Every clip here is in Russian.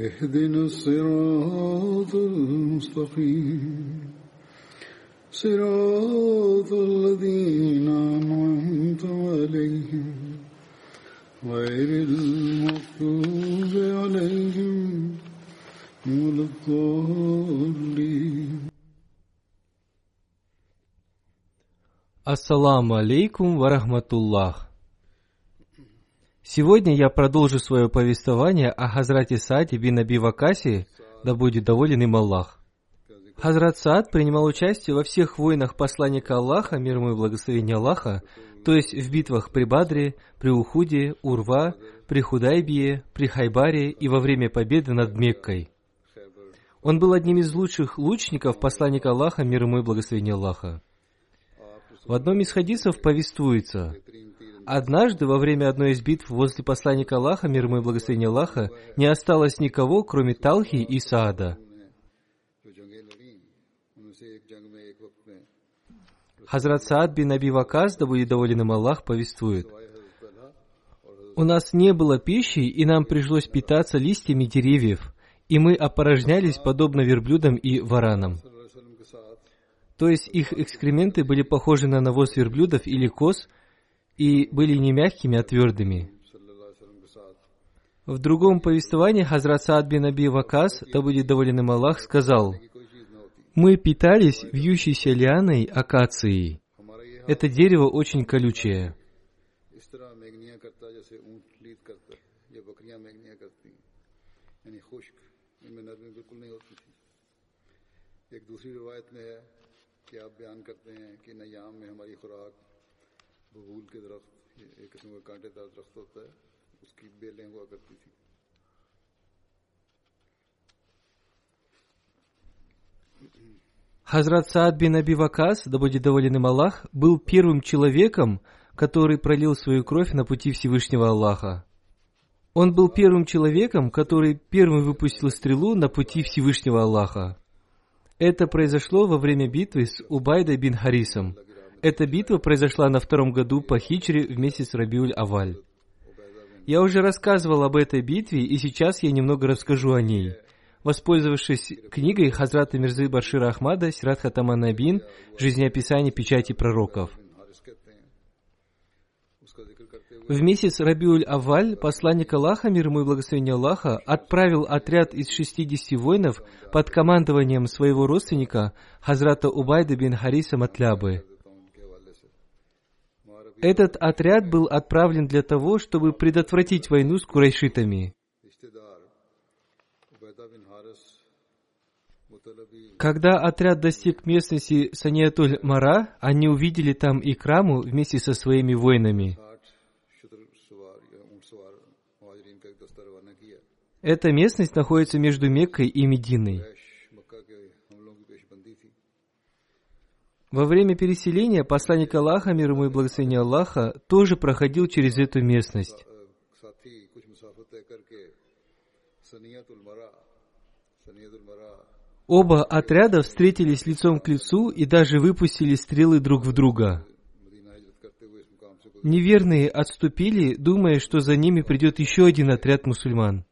اهدنا الصراط المستقيم. صراط الذين أنعمت عليهم غير المغضوب عليهم ولا الضالين. السلام عليكم ورحمة الله. Сегодня я продолжу свое повествование о Хазрате Сааде бин Аби Вакасе, да будет доволен им Аллах. Хазрат Саад принимал участие во всех войнах посланника Аллаха, мир ему и благословение Аллаха, то есть в битвах при Бадре, при Ухуде, Урва, при Худайбие, при Хайбаре и во время победы над Меккой. Он был одним из лучших лучников посланника Аллаха, мир ему и благословение Аллаха. В одном из хадисов повествуется, однажды во время одной из битв возле посланника Аллаха, мир ему и благословение Аллаха, не осталось никого, кроме Талхи и Саада. Хазрат Саад бин Аби Вакас, да будет доволен им Аллах, повествует. У нас не было пищи, и нам пришлось питаться листьями деревьев, и мы опорожнялись подобно верблюдам и варанам. То есть их экскременты были похожи на навоз верблюдов или коз и были не мягкими, а твердыми. В другом повествовании Хазрат Саад бин Аби Вакас, да будет доволен им Аллах, сказал, «Мы питались вьющейся лианой акации. Это дерево очень колючее». ایک बबूल के दरख्त ये एक किस्म का कांटेदार दरख्त होता है उसकी बेलें हुआ करती थी Хазрат Саад бин Аби Вакас, да будет доволен им Аллах, был первым человеком, который пролил свою кровь на пути Всевышнего Аллаха. Он был первым человеком, который первым выпустил стрелу на пути Всевышнего Аллаха. Это произошло во время битвы с Убайдой бин Харисом. эта битва произошла на втором году по хичре в месяц Рабиуль Аваль. Я уже рассказывал об этой битве, и сейчас я немного расскажу о ней. Воспользовавшись книгой Хазрата Мирзы Башира Ахмада Сират Хатама Набин «Жизнеописание печати пророков». В месяц Рабиуль Аваль посланник Аллаха, мир ему и благословение Аллаха, отправил отряд из 60 воинов под командованием своего родственника Хазрата Убайда бин Хариса Матлябы. Этот отряд был отправлен для того, чтобы предотвратить войну с курайшитами. Когда отряд достиг местности Саниатуль Мара, они увидели там Икраму вместе со своими воинами. Эта местность находится между Меккой и Мединой. Во время переселения посланник Аллаха, мир ему и благословение Аллаха, тоже проходил через эту местность. Оба отряда встретились лицом к лицу и даже выпустили стрелы друг в друга. Неверные отступили, думая, что за ними придет еще один отряд мусульман.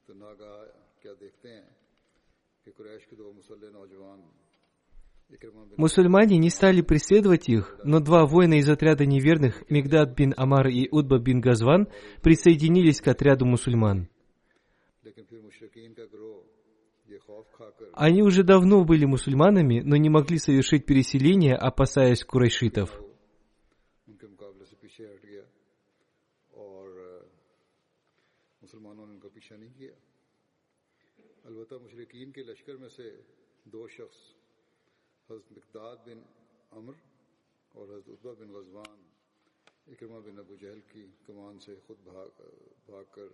Мусульмане не стали преследовать их, но два воина из отряда неверных, Мигдад бин Амар и Удба бин Газван, присоединились к отряду мусульман. Они уже давно были мусульманами, но не могли совершить переселение, опасаясь курайшитов. البتہ مشرقین کے لشکر میں سے دو حضرت مقداد بن امر اور حضرت عطبہ بن غزوان اکرما بن ابو جہل کی کمان سے خود بھاگ بھاگ کر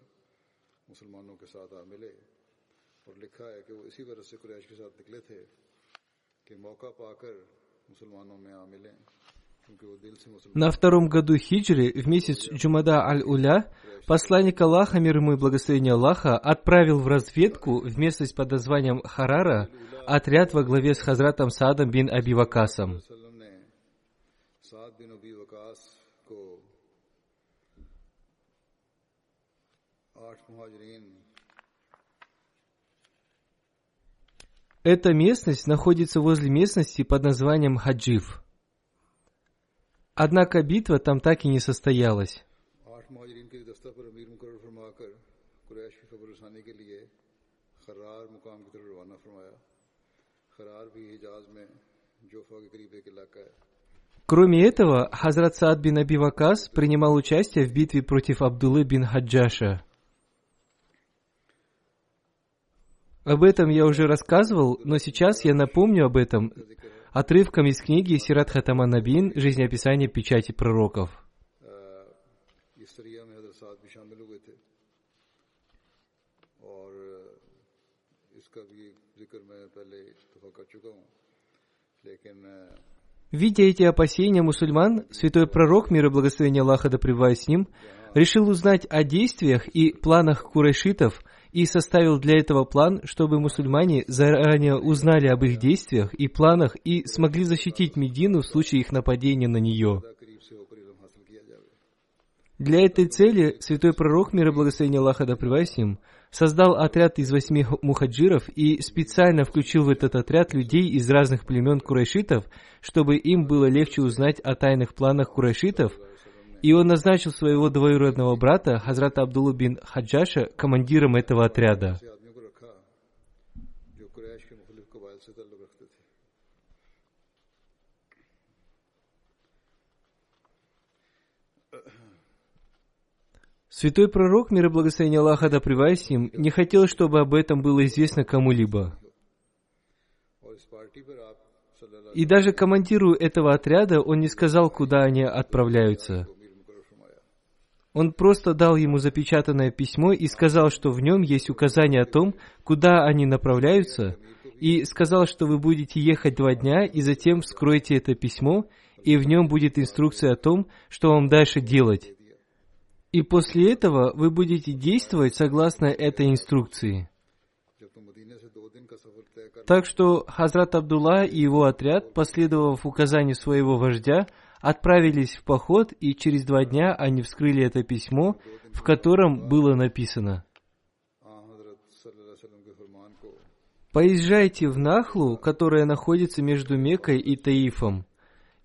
مسلمانوں کے ساتھ آ ملے اور لکھا ہے کہ وہ اسی وجہ سے قریش کے ساتھ نکلے تھے کہ موقع پا کر مسلمانوں میں آ ملیں۔ На втором году хиджри, в месяц Джумада Аль-Уля, посланник Аллаха, мир ему и благословение Аллаха, отправил в разведку в местность под названием Харара отряд во главе с Хазратом Саадом бин Аби Вакасом. Эта местность находится возле местности под названием Хаджиф. – Однако битва там так и не состоялась. Кроме этого, Хазрат Саад бин Аби Вакас принимал участие в битве против Абдулы бин Хаджаша. Об этом я уже рассказывал, но сейчас я напомню об этом, отрывком из книги Сират Хатаман Набин «Жизнеописание печати пророков». Видя эти опасения мусульман, святой пророк, мир и благословение Аллаха да с ним, решил узнать о действиях и планах курайшитов – и составил для этого план, чтобы мусульмане заранее узнали об их действиях и планах и смогли защитить Медину в случае их нападения на нее. Для этой цели святой пророк, мир и благословение Аллаха да им, создал отряд из восьми мухаджиров и специально включил в этот отряд людей из разных племен курайшитов, чтобы им было легче узнать о тайных планах курайшитов – и он назначил своего двоюродного брата, Хазрата Абдулла бин Хаджаша, командиром этого отряда. Святой пророк, мир и благословение Аллаха, да им, не хотел, чтобы об этом было известно кому-либо. И даже командиру этого отряда он не сказал, куда они отправляются – он просто дал ему запечатанное письмо и сказал, что в нем есть указание о том, куда они направляются, и сказал, что вы будете ехать два дня, и затем вскройте это письмо, и в нем будет инструкция о том, что вам дальше делать. И после этого вы будете действовать согласно этой инструкции. Так что Хазрат Абдулла и его отряд, последовав указанию своего вождя, отправились в поход, и через два дня они вскрыли это письмо, в котором было написано «Поезжайте в Нахлу, которая находится между Мекой и Таифом,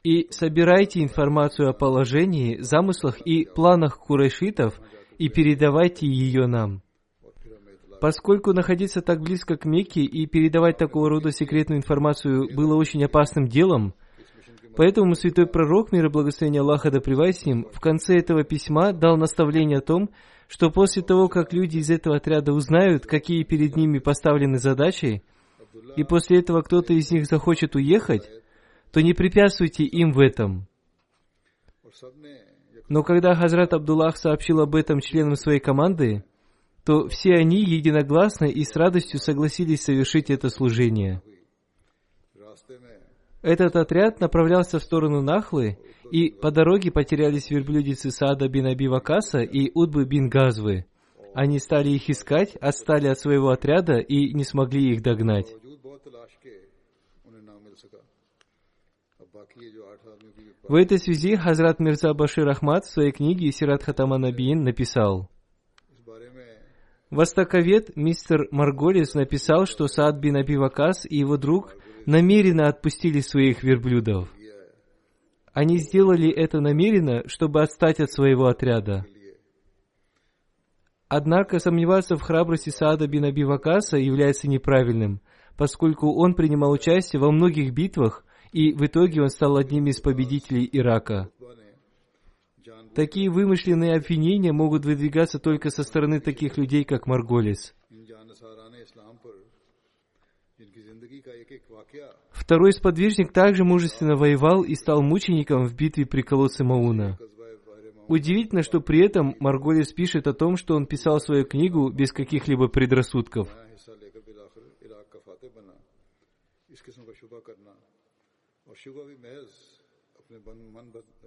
и собирайте информацию о положении, замыслах и планах курайшитов и передавайте ее нам». Поскольку находиться так близко к Мекке и передавать такого рода секретную информацию было очень опасным делом – Поэтому святой пророк, мир и благословение Аллаха да с ним, в конце этого письма дал наставление о том, что после того, как люди из этого отряда узнают, какие перед ними поставлены задачи, и после этого кто-то из них захочет уехать, то не препятствуйте им в этом. Но когда Хазрат Абдуллах сообщил об этом членам своей команды, то все они единогласно и с радостью согласились совершить это служение – этот отряд направлялся в сторону Нахлы, и по дороге потерялись верблюдицы Сада бин Аби Вакаса и Удбы бин Газвы. Они стали их искать, отстали от своего отряда и не смогли их догнать. В этой связи Хазрат Мирза Башир Ахмад в своей книге «Сират Хатаман Абиин» написал, Востоковед мистер Марголис написал, что Саад бин Абивакас и его друг – намеренно отпустили своих верблюдов. Они сделали это намеренно, чтобы отстать от своего отряда. Однако сомневаться в храбрости Саада бин Аби Вакаса является неправильным, поскольку он принимал участие во многих битвах, и в итоге он стал одним из победителей Ирака. Такие вымышленные обвинения могут выдвигаться только со стороны таких людей, как Марголис – Второй сподвижник также мужественно воевал и стал мучеником в битве при колодце Мауна. Удивительно, что при этом Марголис пишет о том, что он писал свою книгу без каких-либо предрассудков.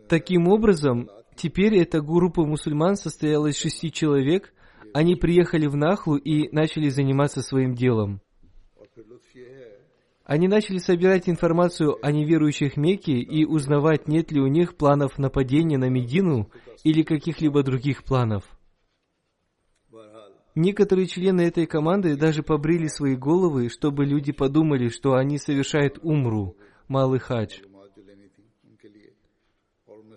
Таким образом, теперь эта группа мусульман состояла из шести человек. Они приехали в Нахлу и начали заниматься своим делом. Они начали собирать информацию о неверующих Мекке и узнавать, нет ли у них планов нападения на Медину или каких-либо других планов. Некоторые члены этой команды даже побрили свои головы, чтобы люди подумали, что они совершают умру, малый хадж.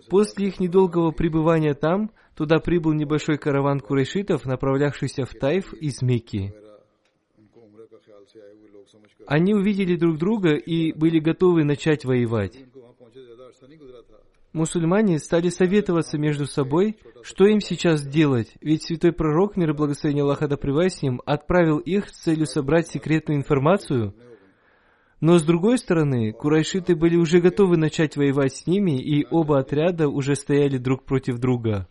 После их недолгого пребывания там, туда прибыл небольшой караван курайшитов, направлявшийся в Тайф из Мекки. Они увидели друг друга и были готовы начать воевать. Мусульмане стали советоваться между собой, что им сейчас делать, ведь святой пророк, мир и благословение Аллаха да с ним, отправил их с целью собрать секретную информацию. Но с другой стороны, курайшиты были уже готовы начать воевать с ними, и оба отряда уже стояли друг против друга.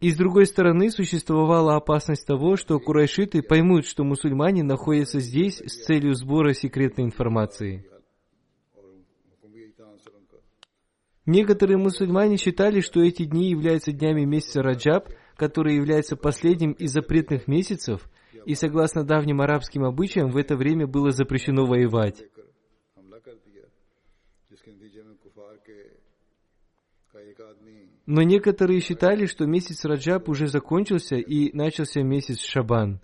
И с другой стороны, существовала опасность того, что курайшиты поймут, что мусульмане находятся здесь с целью сбора секретной информации. Некоторые мусульмане считали, что эти дни являются днями месяца Раджаб, который является последним из запретных месяцев, и согласно давним арабским обычаям, в это время было запрещено воевать. Но некоторые считали, что месяц Раджаб уже закончился и начался месяц Шабан.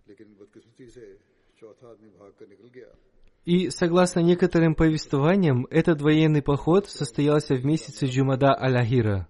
И согласно некоторым повествованиям, этот военный поход состоялся в месяце Джумада Аль-Ахира.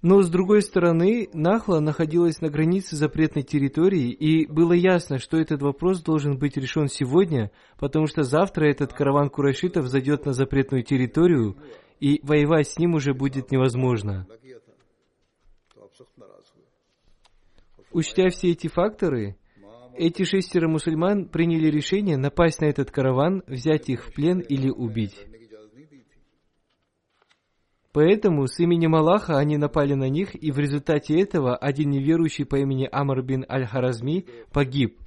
Но с другой стороны, Нахла находилась на границе запретной территории, и было ясно, что этот вопрос должен быть решен сегодня, потому что завтра этот караван курайшитов зайдет на запретную территорию, и воевать с ним уже будет невозможно. Учтя все эти факторы, эти шестеро мусульман приняли решение напасть на этот караван, взять их в плен или убить. Поэтому с именем Аллаха они напали на них, и в результате этого один неверующий по имени Амр бин Аль-Харазми погиб.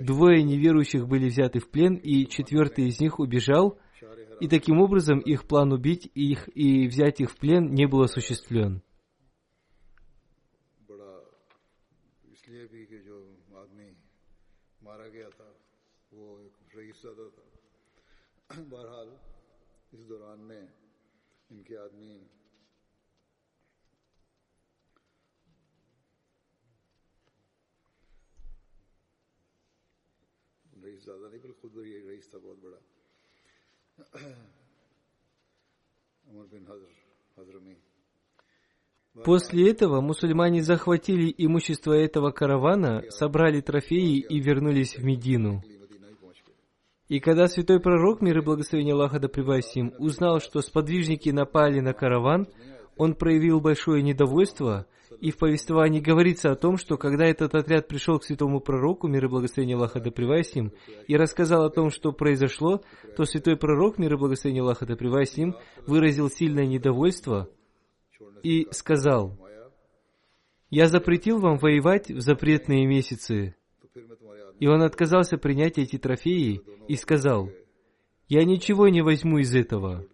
Двое неверующих были взяты в плен, и четвертый из них убежал, и таким образом их план убить их и взять их в плен не был осуществлен. بہرحال اس دوران میں ان ज़्यादा नहीं बल्कि खुद भी एक रईस था बहुत बड़ा उमर बिन हजर हजरमी После этого мусульмане захватили имущество этого каравана, собрали трофеи и вернулись в Медину. И когда святой пророк, мир и благословение Аллаха да им, узнал, что сподвижники напали на караван, он проявил большое недовольство, и в повествовании говорится о том, что когда этот отряд пришел к святому пророку, мир и благословение Аллаха да им, и рассказал о том, что произошло, то святой пророк, мир и благословение Аллаха да им, выразил сильное недовольство и сказал, «Я запретил вам воевать в запретные месяцы, и он отказался принять эти трофеи и сказал, «Я ничего не возьму из этого».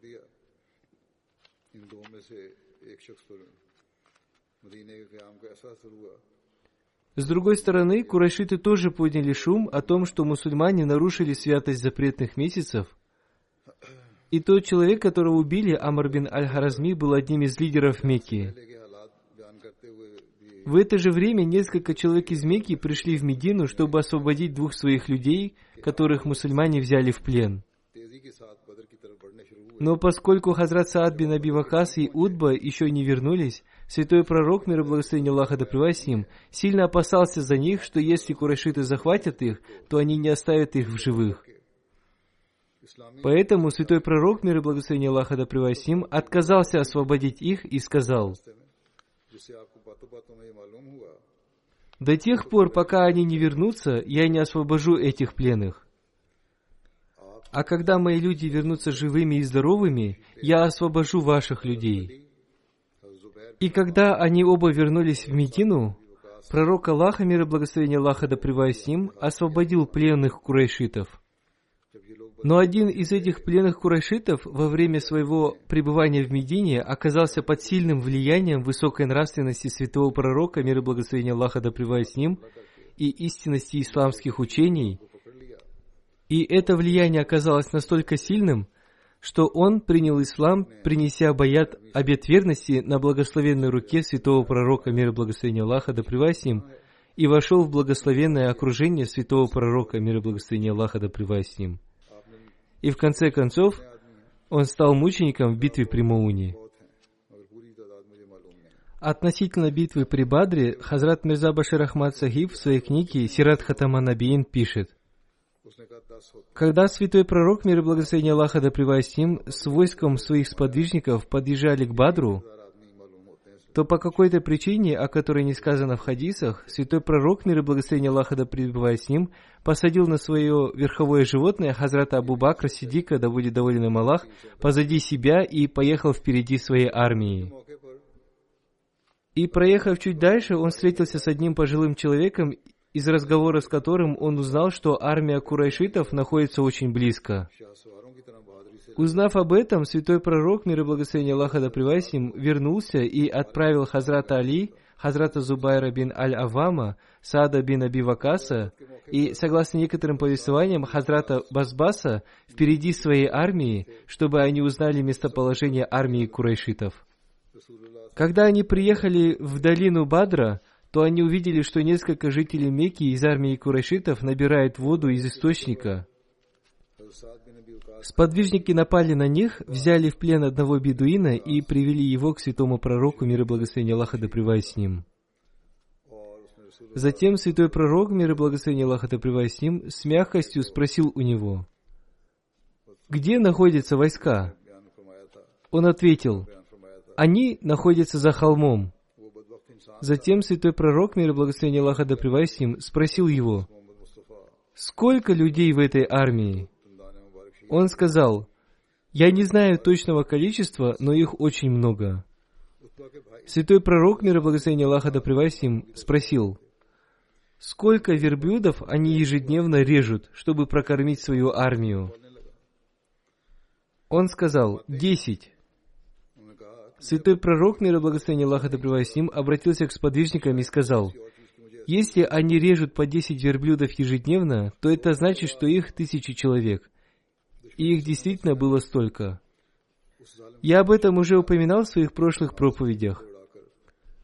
С другой стороны, курайшиты тоже подняли шум о том, что мусульмане нарушили святость запретных месяцев. И тот человек, которого убили, Амар бин Аль-Харазми, был одним из лидеров Мекки. В это же время несколько человек из Мекки пришли в Медину, чтобы освободить двух своих людей, которых мусульмане взяли в плен. Но поскольку Хазрат Саад бин Абивакас и Удба еще не вернулись, Святой пророк, мир и благословение Аллаха да им, сильно опасался за них, что если курайшиты захватят их, то они не оставят их в живых. Поэтому святой пророк, мир и благословение Аллаха да им, отказался освободить их и сказал, «До тех пор, пока они не вернутся, я не освобожу этих пленных. А когда мои люди вернутся живыми и здоровыми, я освобожу ваших людей». И когда они оба вернулись в Медину, пророк Аллаха, мир и благословение Аллаха, да с ним, освободил пленных курайшитов. Но один из этих пленных курайшитов во время своего пребывания в Медине оказался под сильным влиянием высокой нравственности святого пророка, мир и благословение Аллаха, да с ним, и истинности исламских учений. И это влияние оказалось настолько сильным, что он принял ислам, принеся баят обет верности на благословенной руке святого пророка, мир и благословения Аллаха, да с ним, и вошел в благословенное окружение святого пророка, мир и благословения Аллаха, да с ним. И в конце концов, он стал мучеником в битве при Мауне. Относительно битвы при Бадре, Хазрат Мирза Башир Ахмад Сахиб в своей книге «Сират Хатаманабиин» пишет – когда святой пророк, мир и благословение Аллаха да с ним, с войском своих сподвижников подъезжали к Бадру, то по какой-то причине, о которой не сказано в хадисах, святой пророк, мир и благословение Аллаха да с ним, посадил на свое верховое животное Хазрата Абу Бакра Сидика, да будет доволен им Аллах, позади себя и поехал впереди своей армии. И проехав чуть дальше, он встретился с одним пожилым человеком из разговора с которым он узнал, что армия курайшитов находится очень близко. Узнав об этом, святой пророк, мир и благословение Аллаха да привасим, вернулся и отправил Хазрата Али, Хазрата Зубайра бин Аль-Авама, Сада бин Аби Вакаса и, согласно некоторым повествованиям, Хазрата Базбаса впереди своей армии, чтобы они узнали местоположение армии курайшитов. Когда они приехали в долину Бадра, то они увидели, что несколько жителей Мекки из армии курайшитов набирают воду из источника. Сподвижники напали на них, взяли в плен одного бедуина и привели его к святому пророку, мир и благословение Аллаха да с ним. Затем святой пророк, мир и благословение Аллаха да с ним, с мягкостью спросил у него, «Где находятся войска?» Он ответил, «Они находятся за холмом». Затем святой пророк, мир и благословение Аллаха да с ним, спросил его, «Сколько людей в этой армии?» Он сказал, «Я не знаю точного количества, но их очень много». Святой пророк, мир и благословение Аллаха да с ним, спросил, «Сколько верблюдов они ежедневно режут, чтобы прокормить свою армию?» Он сказал, «Десять». Святой пророк, мир и благословение Аллаха, да с ним, обратился к сподвижникам и сказал, «Если они режут по десять верблюдов ежедневно, то это значит, что их тысячи человек. И их действительно было столько». Я об этом уже упоминал в своих прошлых проповедях.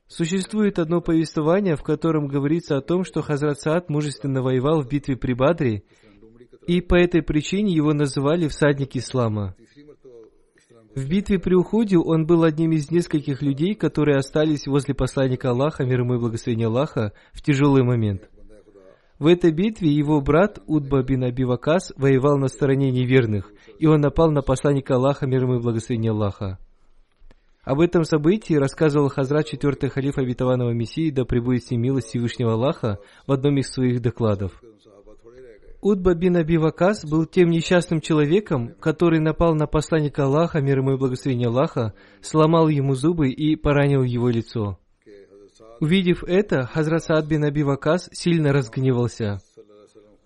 Существует одно повествование, в котором говорится о том, что Хазрат Саад мужественно воевал в битве при Бадре, и по этой причине его называли «всадник ислама». В битве при уходе он был одним из нескольких людей, которые остались возле посланника Аллаха, мир ему и благословение Аллаха, в тяжелый момент. В этой битве его брат Удба бин Абивакас воевал на стороне неверных, и он напал на посланника Аллаха, мир ему и благословение Аллаха. Об этом событии рассказывал Хазрат четвертый халиф обетованного Мессии, да пребудет с ним милость Всевышнего Аллаха, в одном из своих докладов – Утба бин Аби Вакас был тем несчастным человеком, который напал на посланника Аллаха, мир ему и благословение Аллаха, сломал ему зубы и поранил его лицо. Увидев это, Хазрат Саад бин Аби Вакас сильно разгневался.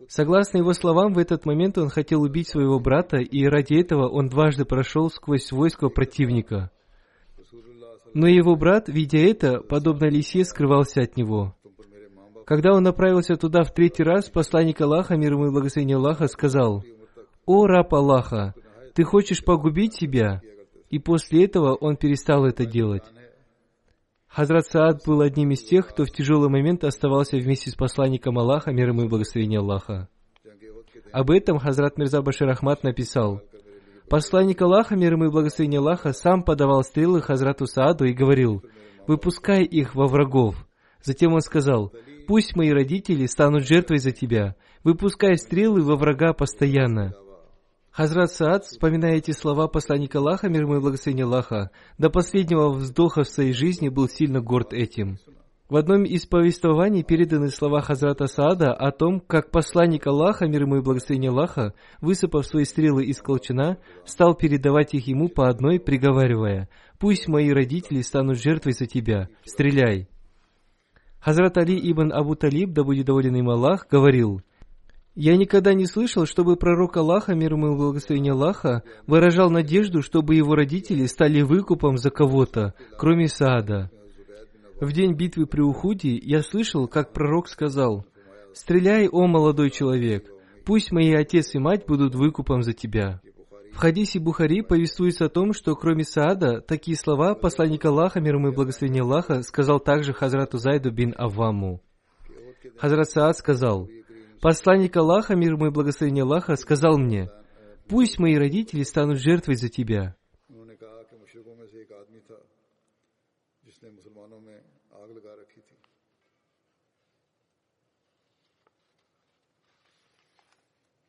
Согласно его словам, в этот момент он хотел убить своего брата, и ради этого он дважды прошел сквозь войско противника. Но его брат, видя это, подобно лисе, скрывался от него. Когда он направился туда в третий раз, посланник Аллаха, мир ему и благословение Аллаха, сказал, «О, раб Аллаха, ты хочешь погубить себя?» И после этого он перестал это делать. Хазрат Саад был одним из тех, кто в тяжелый момент оставался вместе с посланником Аллаха, мир ему и благословение Аллаха. Об этом Хазрат Мирза Башир Ахмад написал. Посланник Аллаха, мир ему и благословение Аллаха, сам подавал стрелы Хазрату Сааду и говорил, «Выпускай их во врагов». Затем он сказал, «Пусть мои родители станут жертвой за тебя. Выпускай стрелы во врага постоянно». Хазрат Саад, вспоминая эти слова посланника Аллаха, мир ему и благословение Аллаха, до последнего вздоха в своей жизни был сильно горд этим. В одном из повествований переданы слова Хазрата Саада о том, как посланник Аллаха, мир ему и благословение Аллаха, высыпав свои стрелы из колчана, стал передавать их ему по одной, приговаривая, «Пусть мои родители станут жертвой за тебя, стреляй». Хазрат Али ибн Абу Талиб, да будет доволен им Аллах, говорил – я никогда не слышал, чтобы пророк Аллаха, мир ему и благословение Аллаха, выражал надежду, чтобы его родители стали выкупом за кого-то, кроме Саада. В день битвы при Ухуде я слышал, как пророк сказал, «Стреляй, о молодой человек, пусть мои отец и мать будут выкупом за тебя». В хадисе Бухари повествуется о том, что кроме Саада, такие слова посланник Аллаха, мир ему и благословение Аллаха, сказал также Хазрату Зайду бин Авваму. Хазрат Саад сказал, «Посланник Аллаха, мир ему и благословение Аллаха, сказал мне, «Пусть мои родители станут жертвой за тебя».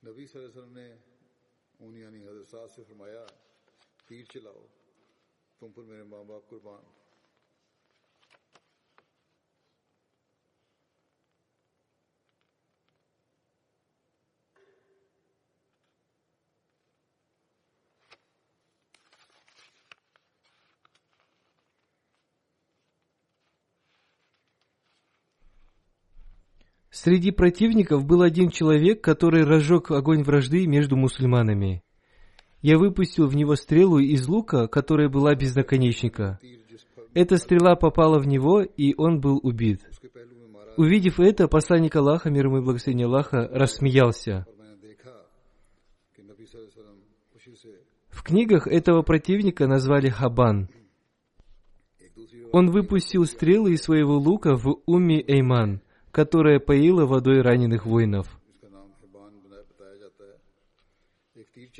نبی صلی اللہ علیہ اونیانی حضرت صاحب سے فرمایا تیر چلاؤ تم پر میرے ماں باپ قربان Среди противников был один человек, который разжег огонь вражды между мусульманами. Я выпустил в него стрелу из лука, которая была без наконечника. Эта стрела попала в него, и он был убит. Увидев это, посланник Аллаха, мир ему и благословение Аллаха, рассмеялся. В книгах этого противника назвали Хабан. Он выпустил стрелы из своего лука в Умми Эйман – которая поила водой раненых воинов.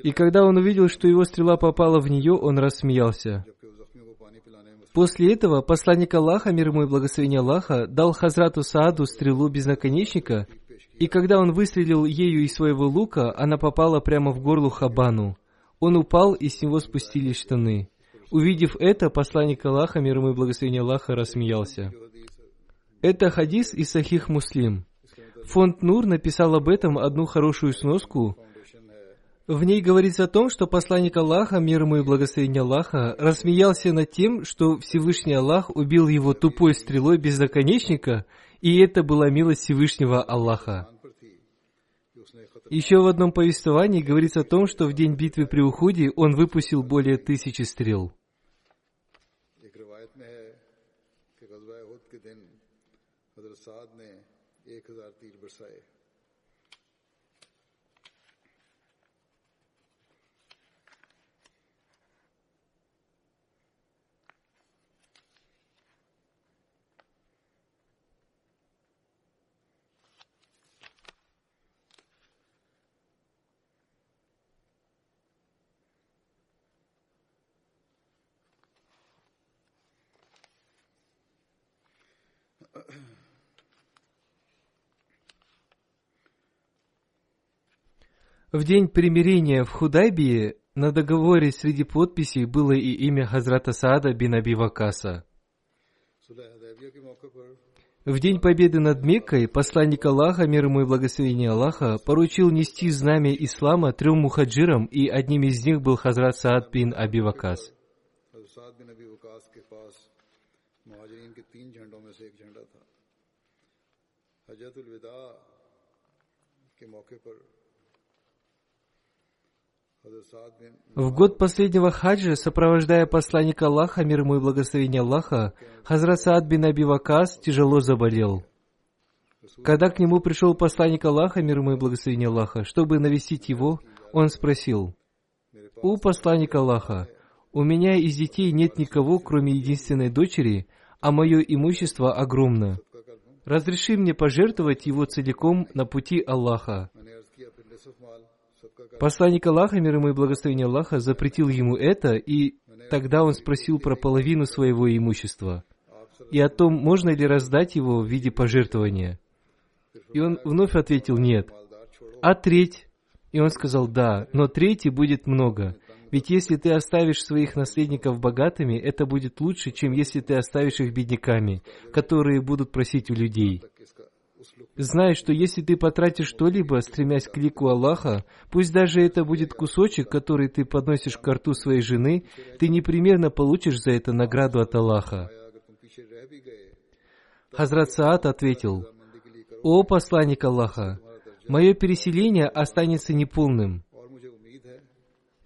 И когда он увидел, что его стрела попала в нее, он рассмеялся. После этого посланник Аллаха, мир ему и благословение Аллаха, дал Хазрату Сааду стрелу без наконечника, и когда он выстрелил ею из своего лука, она попала прямо в горло Хабану. Он упал, и с него спустились штаны. Увидев это, посланник Аллаха, мир ему и благословение Аллаха, рассмеялся. Это хадис из Сахих Муслим. Фонд Нур написал об этом одну хорошую сноску. В ней говорится о том, что посланник Аллаха, мир ему и благословение Аллаха, рассмеялся над тем, что Всевышний Аллах убил его тупой стрелой без наконечника, и это была милость Всевышнего Аллаха. Еще в одном повествовании говорится о том, что в день битвы при Уходе он выпустил более тысячи стрел. per se. В день примирения в Худайбии на договоре среди подписей было и имя Хазрата Саада бин Аби Вакаса. В день победы над Меккой посланник Аллаха, мир ему и благословение Аллаха, поручил нести знамя ислама трем мухаджирам, и одним из них был Хазрат Саад бин Аби Вакас. حجت الوداع کے в год последнего хаджа, сопровождая посланника Аллаха, мир ему и благословение Аллаха, Хазрат Саад бин Аби Вакас тяжело заболел. Когда к нему пришел посланник Аллаха, мир ему и благословение Аллаха, чтобы навестить его, он спросил, «У посланника Аллаха, у меня из детей нет никого, кроме единственной дочери, а мое имущество огромно. Разреши мне пожертвовать его целиком на пути Аллаха». Посланник Аллаха, мир ему и благословение Аллаха, запретил ему это, и тогда он спросил про половину своего имущества и о том, можно ли раздать его в виде пожертвования. И он вновь ответил «нет». А треть? И он сказал «да, но трети будет много». Ведь если ты оставишь своих наследников богатыми, это будет лучше, чем если ты оставишь их бедняками, которые будут просить у людей. Знай, что если ты потратишь что-либо, стремясь к лику Аллаха, пусть даже это будет кусочек, который ты подносишь к рту своей жены, ты непременно получишь за это награду от Аллаха. Хазрат Саад ответил, «О посланник Аллаха, мое переселение останется неполным».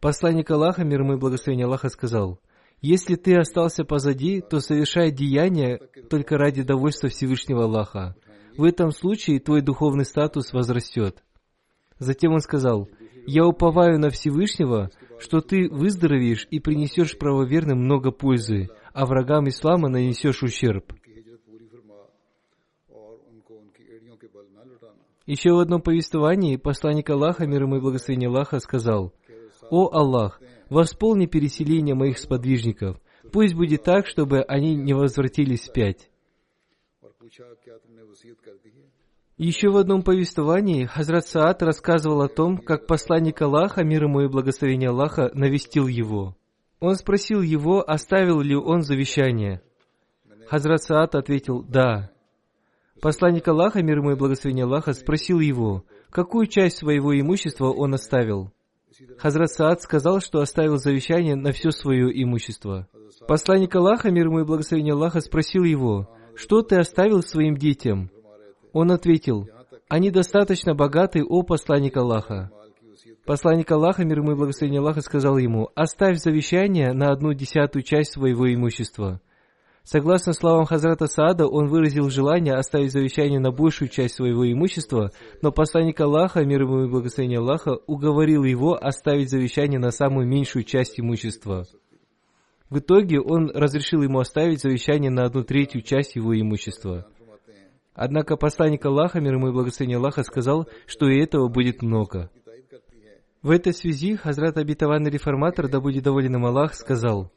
Посланник Аллаха, мир ему и благословение Аллаха, сказал, «Если ты остался позади, то совершай деяния только ради довольства Всевышнего Аллаха. В этом случае твой духовный статус возрастет. Затем он сказал, «Я уповаю на Всевышнего, что ты выздоровеешь и принесешь правоверным много пользы, а врагам ислама нанесешь ущерб». Еще в одном повествовании посланник Аллаха, мир ему и благословение Аллаха, сказал, «О Аллах, восполни переселение моих сподвижников, пусть будет так, чтобы они не возвратились пять». Еще в одном повествовании Хазрат Саад рассказывал о том, как посланник Аллаха, мир ему и благословение Аллаха, навестил его. Он спросил его, оставил ли он завещание. Хазрат Саад ответил «Да». Посланник Аллаха, мир ему и благословение Аллаха, спросил его, какую часть своего имущества он оставил. Хазрат Саад сказал, что оставил завещание на все свое имущество. Посланник Аллаха, мир ему и благословение Аллаха, спросил его, что ты оставил своим детям? Он ответил, они достаточно богаты, о посланник Аллаха. Посланник Аллаха, мир ему и благословение Аллаха, сказал ему, «Оставь завещание на одну десятую часть своего имущества». Согласно словам Хазрата Саада, он выразил желание оставить завещание на большую часть своего имущества, но посланник Аллаха, мир ему и благословение Аллаха, уговорил его оставить завещание на самую меньшую часть имущества – в итоге он разрешил ему оставить завещание на одну третью часть его имущества. Однако посланник Аллаха, мир ему и благословение Аллаха, сказал, что и этого будет много. В этой связи Хазрат Абитаванный Реформатор, да будет доволен им Аллах, сказал,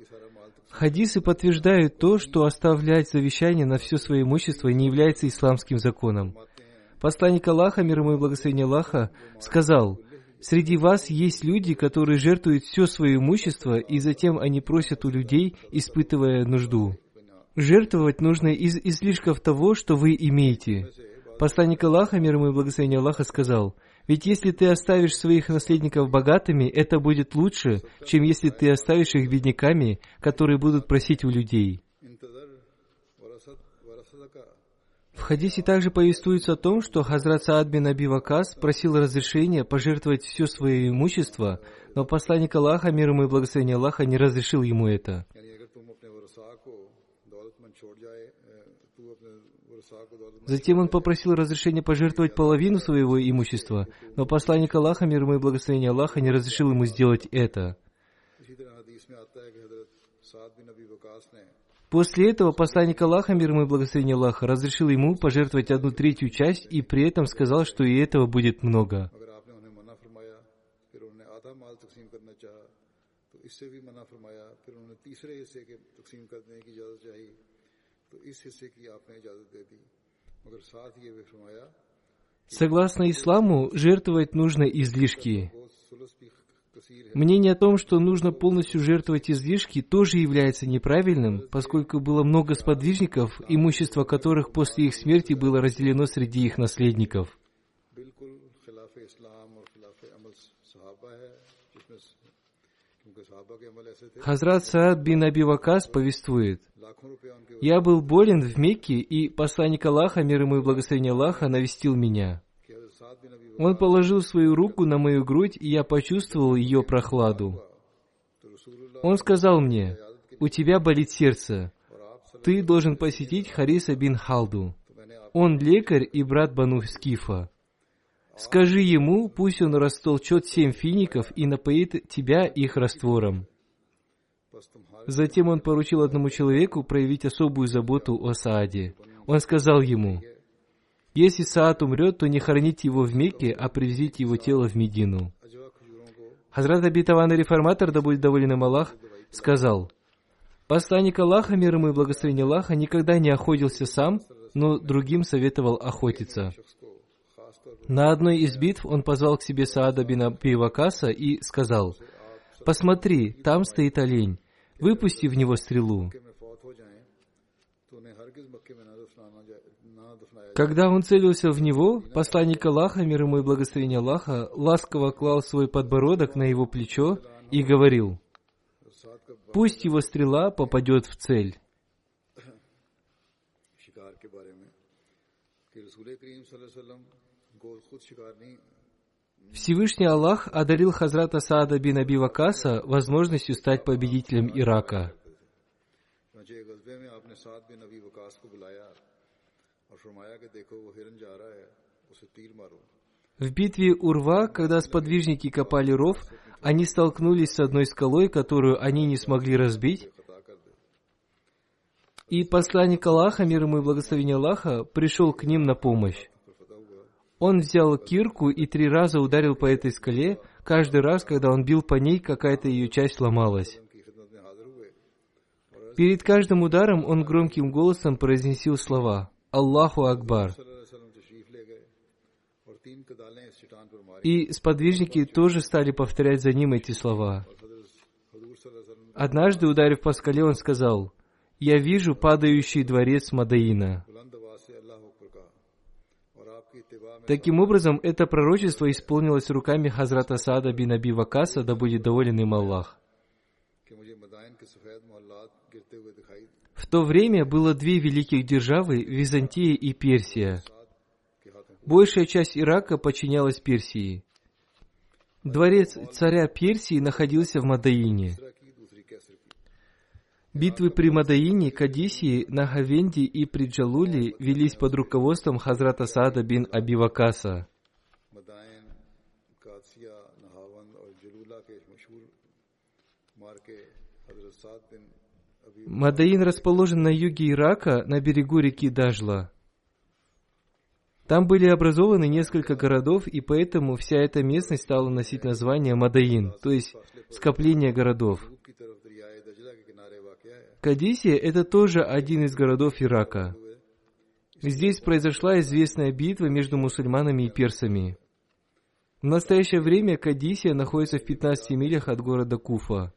Хадисы подтверждают то, что оставлять завещание на все свое имущество не является исламским законом. Посланник Аллаха, мир ему и благословение Аллаха, сказал – «Среди вас есть люди, которые жертвуют все свое имущество, и затем они просят у людей, испытывая нужду. Жертвовать нужно из излишков того, что вы имеете». Посланник Аллаха, мир ему и благословение Аллаха, сказал, «Ведь если ты оставишь своих наследников богатыми, это будет лучше, чем если ты оставишь их бедняками, которые будут просить у людей». В хадисе также повествуется о том, что Хазрат Саад бин Аби просил разрешения пожертвовать все свое имущество, но посланник Аллаха, мир ему и благословение Аллаха, не разрешил ему это. Затем он попросил разрешения пожертвовать половину своего имущества, но посланник Аллаха, мир ему и благословение Аллаха, не разрешил ему сделать это. После этого посланник Аллаха, мир ему и благословение Аллаха, разрешил ему пожертвовать одну третью часть и при этом сказал, что и этого будет много. Согласно исламу, жертвовать нужно излишки. Мнение о том, что нужно полностью жертвовать излишки, тоже является неправильным, поскольку было много сподвижников, имущество которых после их смерти было разделено среди их наследников. Хазрат Саад бин Аби Вакас повествует, «Я был болен в Мекке, и посланник Аллаха, мир ему и благословение Аллаха, навестил меня. Он положил свою руку на мою грудь, и я почувствовал ее прохладу. Он сказал мне, «У тебя болит сердце. Ты должен посетить Хариса бин Халду. Он лекарь и брат Бану Скифа. Скажи ему, пусть он растолчет семь фиников и напоит тебя их раствором». Затем он поручил одному человеку проявить особую заботу о Сааде. Он сказал ему, если Саад умрет, то не хороните его в Мекке, а привезите его тело в Медину. Хазрат Абитаван Реформатор, да будет доволен им Аллах, сказал, «Посланник Аллаха, мир ему и благословение Аллаха, никогда не охотился сам, но другим советовал охотиться». На одной из битв он позвал к себе Саада бин Абивакаса и сказал, «Посмотри, там стоит олень, выпусти в него стрелу». Когда он целился в него, посланник Аллаха, мир ему и благословение Аллаха, ласково клал свой подбородок на его плечо и говорил, «Пусть его стрела попадет в цель». Всевышний Аллах одарил Хазрата Саада бин Аби Вакаса возможностью стать победителем Ирака. В битве Урва, когда сподвижники копали ров, они столкнулись с одной скалой, которую они не смогли разбить. И посланник Аллаха, мир ему и благословение Аллаха, пришел к ним на помощь. Он взял кирку и три раза ударил по этой скале, каждый раз, когда он бил по ней, какая-то ее часть ломалась. Перед каждым ударом он громким голосом произнесил слова Аллаху Акбар. И сподвижники тоже стали повторять за ним эти слова. Однажды, ударив по скале, он сказал, «Я вижу падающий дворец Мадаина». Таким образом, это пророчество исполнилось руками Хазрата Саада бин Аби Вакаса, да будет доволен им Аллах. то время было две великих державы – Византия и Персия. Большая часть Ирака подчинялась Персии. Дворец царя Персии находился в Мадаине. Битвы при Мадаине, Кадисии, Нахавенде и при Джалуле велись под руководством Хазрата Саада бин Абивакаса. Саад бин Мадаин расположен на юге Ирака, на берегу реки Дажла. Там были образованы несколько городов, и поэтому вся эта местность стала носить название Мадаин, то есть скопление городов. Кадисия – это тоже один из городов Ирака. Здесь произошла известная битва между мусульманами и персами. В настоящее время Кадисия находится в 15 милях от города Куфа.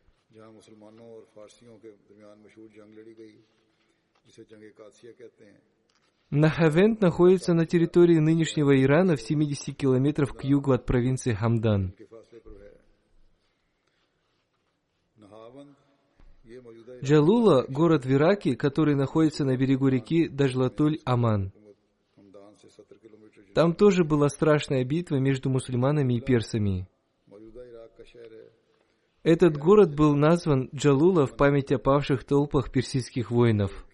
Нахавент находится на территории нынешнего Ирана в 70 километров к югу от провинции Хамдан. Джалула – город в Ираке, который находится на берегу реки Дажлатуль-Аман. Там тоже была страшная битва между мусульманами и персами. Этот город был назван Джалула в память о павших толпах персидских воинов.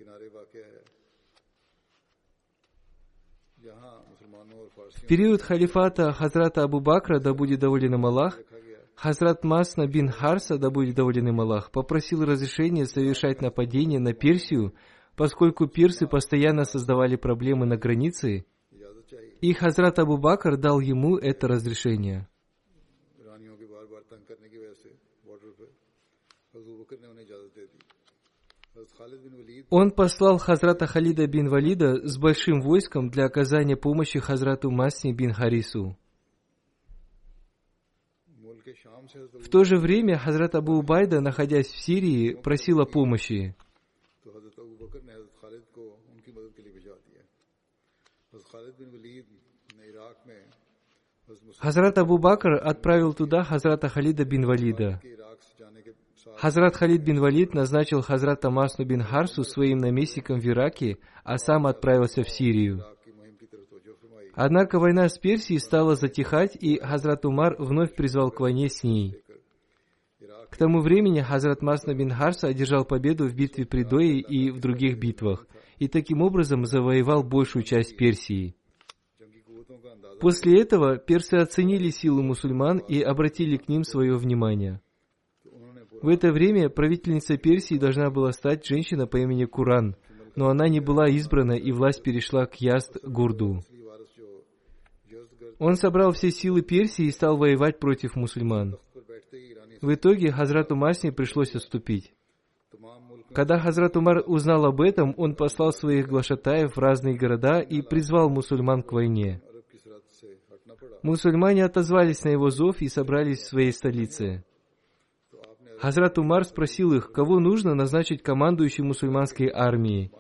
период халифата Хазрата Абу Бакра, да будет доволен им Аллах, Хазрат Масна бин Харса, да будет доволен им Аллах, попросил разрешения совершать нападение на Персию, поскольку персы постоянно создавали проблемы на границе, и Хазрат Абу Бакр дал ему это разрешение. Он послал Хазрата Халида бин Валида с большим войском для оказания помощи Хазрату Масни бин Харису. В то же время Хазрат Абу Байда, находясь в Сирии, просил о помощи. Хазрат Абу Бакр отправил туда Хазрата Халида бин Валида. Хазрат Халид бин Валид назначил Хазрата Масну бин Харсу своим наместником в Ираке, а сам отправился в Сирию. Однако война с Персией стала затихать, и Хазрат Умар вновь призвал к войне с ней. К тому времени Хазрат Масна бин Харса одержал победу в битве при Дое и в других битвах, и таким образом завоевал большую часть Персии. После этого персы оценили силу мусульман и обратили к ним свое внимание. В это время правительницей Персии должна была стать женщина по имени Куран, но она не была избрана, и власть перешла к Яст Гурду. Он собрал все силы Персии и стал воевать против мусульман. В итоге Хазрату Масни пришлось отступить. Когда Хазрат Умар узнал об этом, он послал своих глашатаев в разные города и призвал мусульман к войне. Мусульмане отозвались на его зов и собрались в своей столице. Хазрат Умар спросил их, кого нужно назначить командующим мусульманской армией.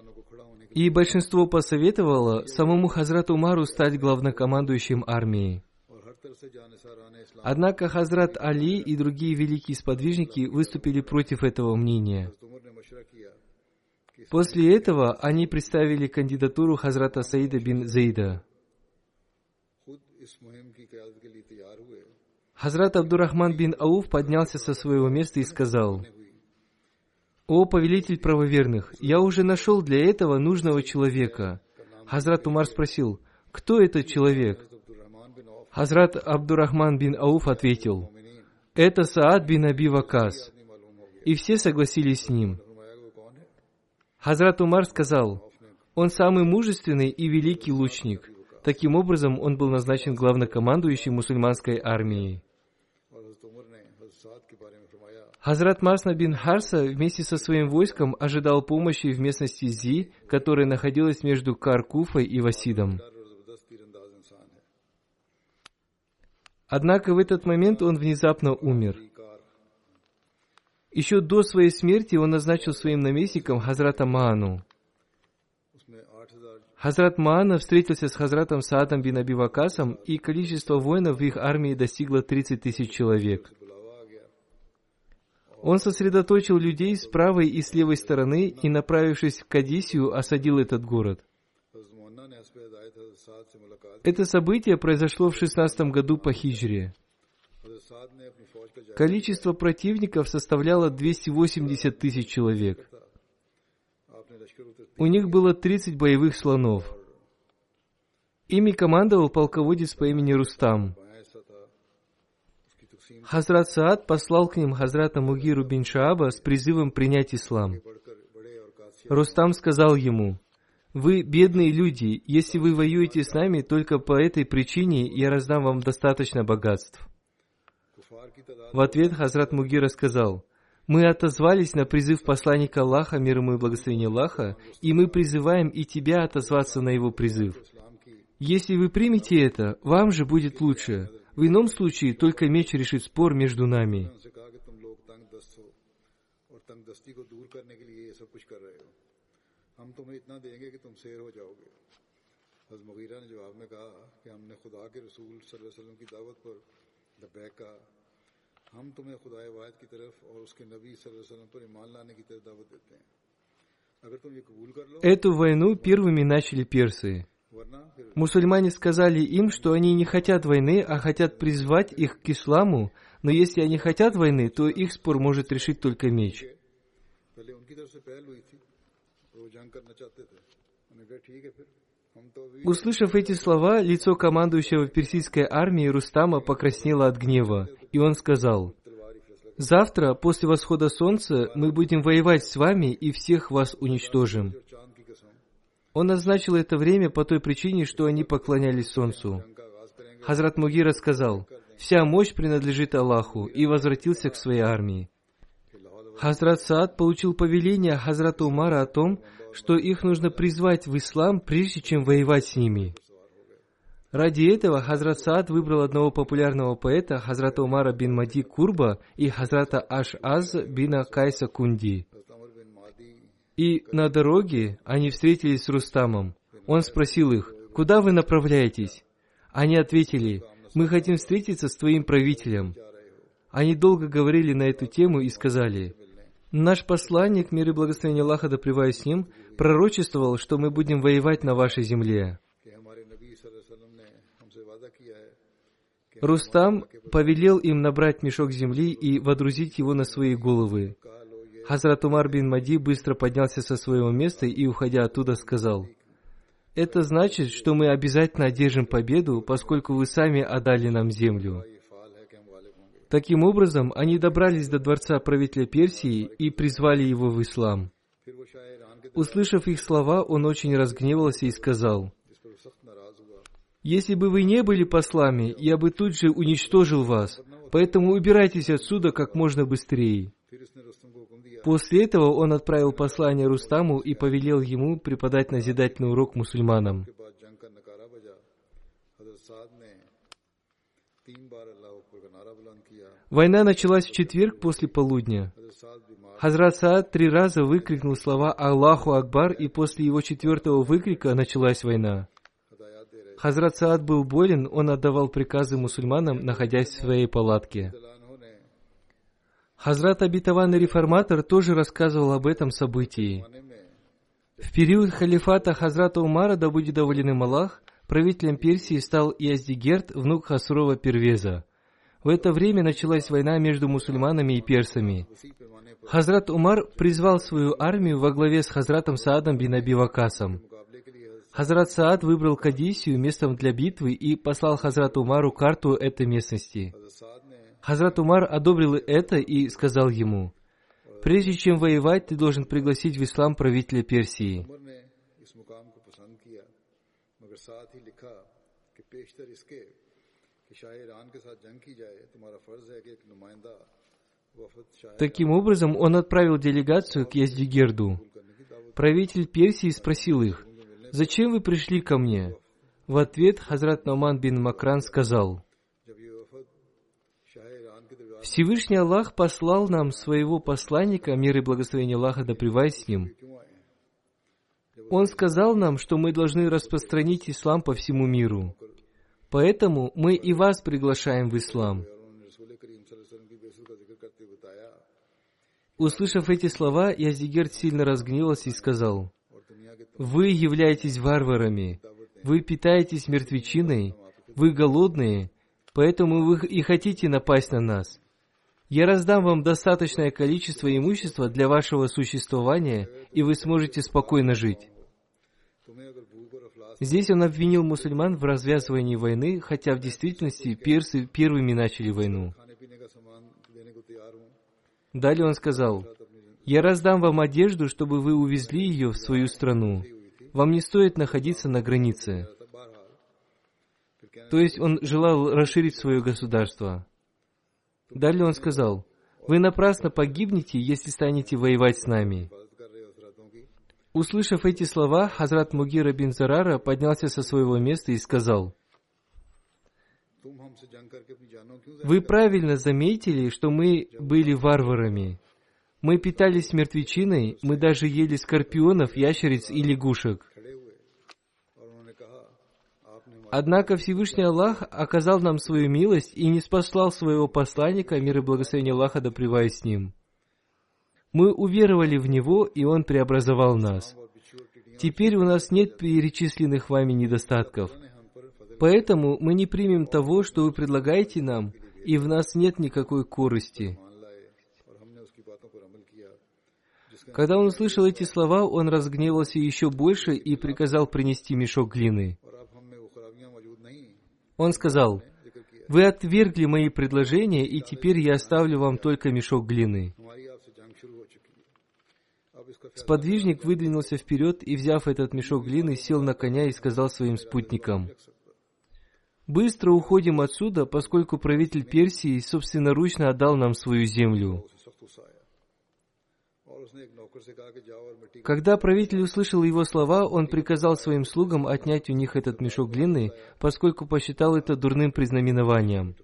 И большинство посоветовало самому Хазрат Умару стать главнокомандующим армии. Однако Хазрат Али и другие великие сподвижники выступили против этого мнения. После этого они представили кандидатуру Хазрата Саида бин Заида. Хазрат Абдурахман бин Ауф поднялся со своего места и сказал, «О, повелитель правоверных, я уже нашел для этого нужного человека». Хазрат Умар спросил, «Кто этот человек?» Хазрат Абдурахман бин Ауф ответил, «Это Саад бин Аби Вакас». И все согласились с ним. Хазрат Умар сказал, «Он самый мужественный и великий лучник». Таким образом, он был назначен главнокомандующим мусульманской армией. Хазрат Масна бин Харса вместе со своим войском ожидал помощи в местности Зи, которая находилась между Каркуфой и Васидом. Однако в этот момент он внезапно умер. Еще до своей смерти он назначил своим наместником Хазрата Ману. Хазрат Маана встретился с Хазратом Саадом бин Абивакасом, и количество воинов в их армии достигло 30 тысяч человек – он сосредоточил людей с правой и с левой стороны и, направившись в Кадисию, осадил этот город. Это событие произошло в 16 году по хиджре. Количество противников составляло 280 тысяч человек. У них было 30 боевых слонов. Ими командовал полководец по имени Рустам – Хазрат Саад послал к ним Хазрата Мугиру бин Шааба с призывом принять ислам. Рустам сказал ему, «Вы бедные люди, если вы воюете с нами, только по этой причине я раздам вам достаточно богатств». В ответ Хазрат Мугира сказал, «Мы отозвались на призыв посланника Аллаха, мир ему и благословение Аллаха, и мы призываем и тебя отозваться на его призыв. Если вы примете это, вам же будет лучше. В ином случае только меч решит спор между нами. ہم تمہیں خدا واحد کی طرف اور اس کے نبی صلی اللہ علیہ وسلم پر ایمان لانے کی طرف دعوت دیتے ہیں Эту войну первыми начали персы. Мусульмане сказали им, что они не хотят войны, а хотят призвать их к исламу, но если они хотят войны, то их спор может решить только меч. Услышав эти слова, лицо командующего персидской армии Рустама покраснело от гнева, и он сказал, «Завтра, после восхода солнца, мы будем воевать с вами и всех вас уничтожим». Он назначил это время по той причине, что они поклонялись солнцу. Хазрат Мугира сказал, «Вся мощь принадлежит Аллаху», и возвратился к своей армии. Хазрат Саад получил повеление Хазрата Умара о том, что их нужно призвать в ислам, прежде чем воевать с ними. Ради этого Хазрат Саад выбрал одного популярного поэта Хазрата Умара бин Мади Курба и Хазрата Аш Аз бина Кайса Кунди. И на дороге они встретились с Рустамом. Он спросил их, «Куда вы направляетесь?» Они ответили, «Мы хотим встретиться с твоим правителем». Они долго говорили на эту тему и сказали, «Наш посланник, мир и благословение Аллаха, да с ним, пророчествовал, что мы будем воевать на вашей земле». Рустам повелел им набрать мешок земли и водрузить его на свои головы. Хазрат Умар бин Мади быстро поднялся со своего места и, уходя оттуда, сказал, «Это значит, что мы обязательно одержим победу, поскольку вы сами отдали нам землю». Таким образом, они добрались до дворца правителя Персии и призвали его в ислам. Услышав их слова, он очень разгневался и сказал, «Если бы вы не были послами, я бы тут же уничтожил вас, поэтому убирайтесь отсюда как можно быстрее». После этого он отправил послание Рустаму и повелел ему преподать назидательный урок мусульманам. Война началась в четверг после полудня. Хазрат Саад три раза выкрикнул слова «Аллаху Акбар», и после его четвертого выкрика началась война. Хазрат Саад был болен, он отдавал приказы мусульманам, находясь в своей палатке. Хазрат Абитаван Реформатор тоже рассказывал об этом событии. В период халифата Хазрата Умара, да будет доволен им Аллах, правителем Персии стал Яздигерт, внук Хасрова Первеза. В это время началась война между мусульманами и персами. Хазрат Умар призвал свою армию во главе с Хазратом Саадом бин Аби Вакасом. Хазрат Саад выбрал Кадисию местом для битвы и послал Хазрату Умару карту этой местности. Хазрат Умар одобрил это и сказал ему, «Прежде чем воевать, ты должен пригласить в ислам правителя Персии». Таким образом, он отправил делегацию к Яздигерду. Правитель Персии спросил их, «Зачем вы пришли ко мне?» В ответ Хазрат Номан бин Макран сказал, Всевышний Аллах послал нам своего посланника, мир и благословение Аллаха да с ним. Он сказал нам, что мы должны распространить ислам по всему миру. Поэтому мы и вас приглашаем в ислам. Услышав эти слова, Яздигерд сильно разгневался и сказал, «Вы являетесь варварами, вы питаетесь мертвечиной, вы голодные, поэтому вы и хотите напасть на нас. Я раздам вам достаточное количество имущества для вашего существования, и вы сможете спокойно жить. Здесь он обвинил мусульман в развязывании войны, хотя в действительности персы первыми начали войну. Далее он сказал, «Я раздам вам одежду, чтобы вы увезли ее в свою страну. Вам не стоит находиться на границе». То есть он желал расширить свое государство. Далее он сказал, «Вы напрасно погибнете, если станете воевать с нами». Услышав эти слова, Хазрат Мугира бин Зарара поднялся со своего места и сказал, «Вы правильно заметили, что мы были варварами. Мы питались мертвечиной, мы даже ели скорпионов, ящериц и лягушек. Однако Всевышний Аллах оказал нам свою милость и не спаслал своего посланника, мир и благословение Аллаха да с ним. Мы уверовали в Него, и Он преобразовал нас. Теперь у нас нет перечисленных вами недостатков. Поэтому мы не примем того, что вы предлагаете нам, и в нас нет никакой корости. Когда он услышал эти слова, он разгневался еще больше и приказал принести мешок глины. Он сказал, «Вы отвергли мои предложения, и теперь я оставлю вам только мешок глины». Сподвижник выдвинулся вперед и, взяв этот мешок глины, сел на коня и сказал своим спутникам, «Быстро уходим отсюда, поскольку правитель Персии собственноручно отдал нам свою землю». Когда правитель услышал его слова, он приказал своим слугам отнять у них этот мешок глины, поскольку посчитал это дурным признаменованием.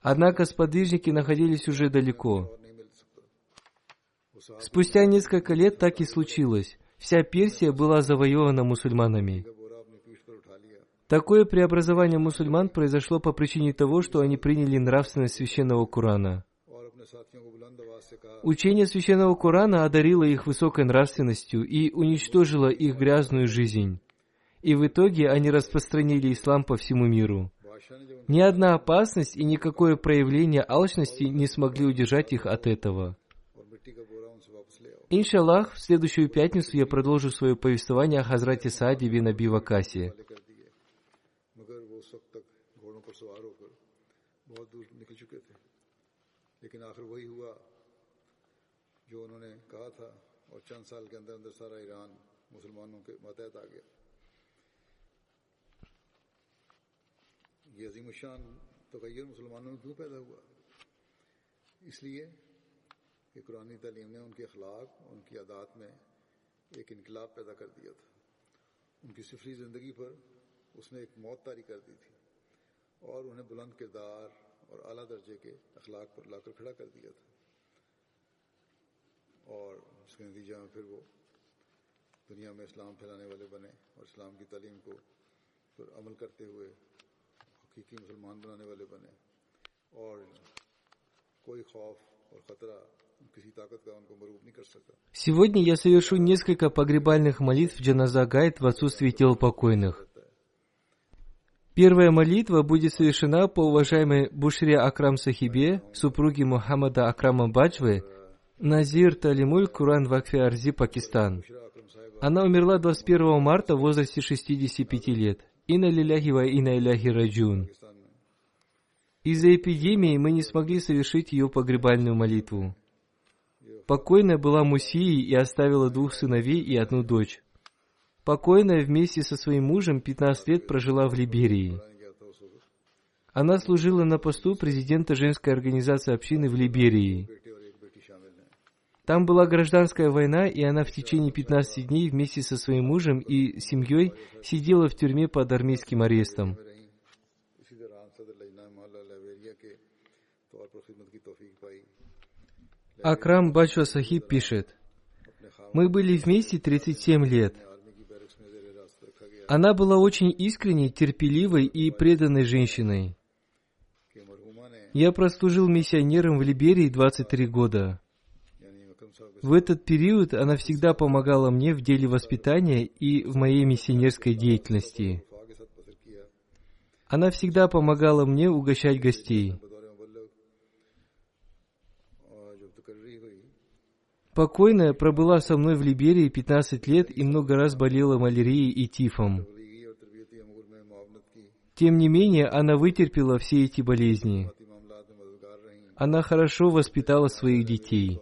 Однако сподвижники находились уже далеко. Спустя несколько лет так и случилось. Вся Персия была завоевана мусульманами. Такое преобразование мусульман произошло по причине того, что они приняли нравственность священного Курана. Учение Священного Корана одарило их высокой нравственностью и уничтожило их грязную жизнь. И в итоге они распространили ислам по всему миру. Ни одна опасность и никакое проявление алчности не смогли удержать их от этого. Иншаллах, в следующую пятницу я продолжу свое повествование о Хазрате Сааде винаби Вакасе. لیکن آخر وہی ہوا جو انہوں نے کہا تھا اور چند سال کے اندر اندر سارا ایران مسلمانوں کے ماتحت آ گیا۔ یہ عظیم الشان تغیر مسلمانوں میں کیوں پیدا ہوا؟ اس لیے کہ قرآن تعلیم نے ان کے اخلاق، ان کی عادات میں ایک انقلاب پیدا کر دیا تھا۔ ان کی سفری زندگی پر اس نے ایک موت طاری کر دی تھی اور انہیں بلند کردار Сегодня я совершу несколько погребальных молитв Джаназа Гайд в отсутствии тел покойных. Первая молитва будет совершена по уважаемой Бушре Акрам Сахибе, супруге Мухаммада Акрама Баджвы, Назир Талимуль, Куран Вакфи Арзи, Пакистан. Она умерла 21 марта в возрасте 65 лет. Инна лиляхи ва иляхи раджун. Из-за эпидемии мы не смогли совершить ее погребальную молитву. Покойная была Мусией и оставила двух сыновей и одну дочь покойная вместе со своим мужем 15 лет прожила в Либерии. Она служила на посту президента женской организации общины в Либерии. Там была гражданская война, и она в течение 15 дней вместе со своим мужем и семьей сидела в тюрьме под армейским арестом. Акрам Бачва Сахиб пишет, «Мы были вместе 37 лет. Она была очень искренней, терпеливой и преданной женщиной. Я прослужил миссионером в Либерии 23 года. В этот период она всегда помогала мне в деле воспитания и в моей миссионерской деятельности. Она всегда помогала мне угощать гостей. Покойная пробыла со мной в Либерии 15 лет и много раз болела малярией и тифом. Тем не менее, она вытерпела все эти болезни. Она хорошо воспитала своих детей.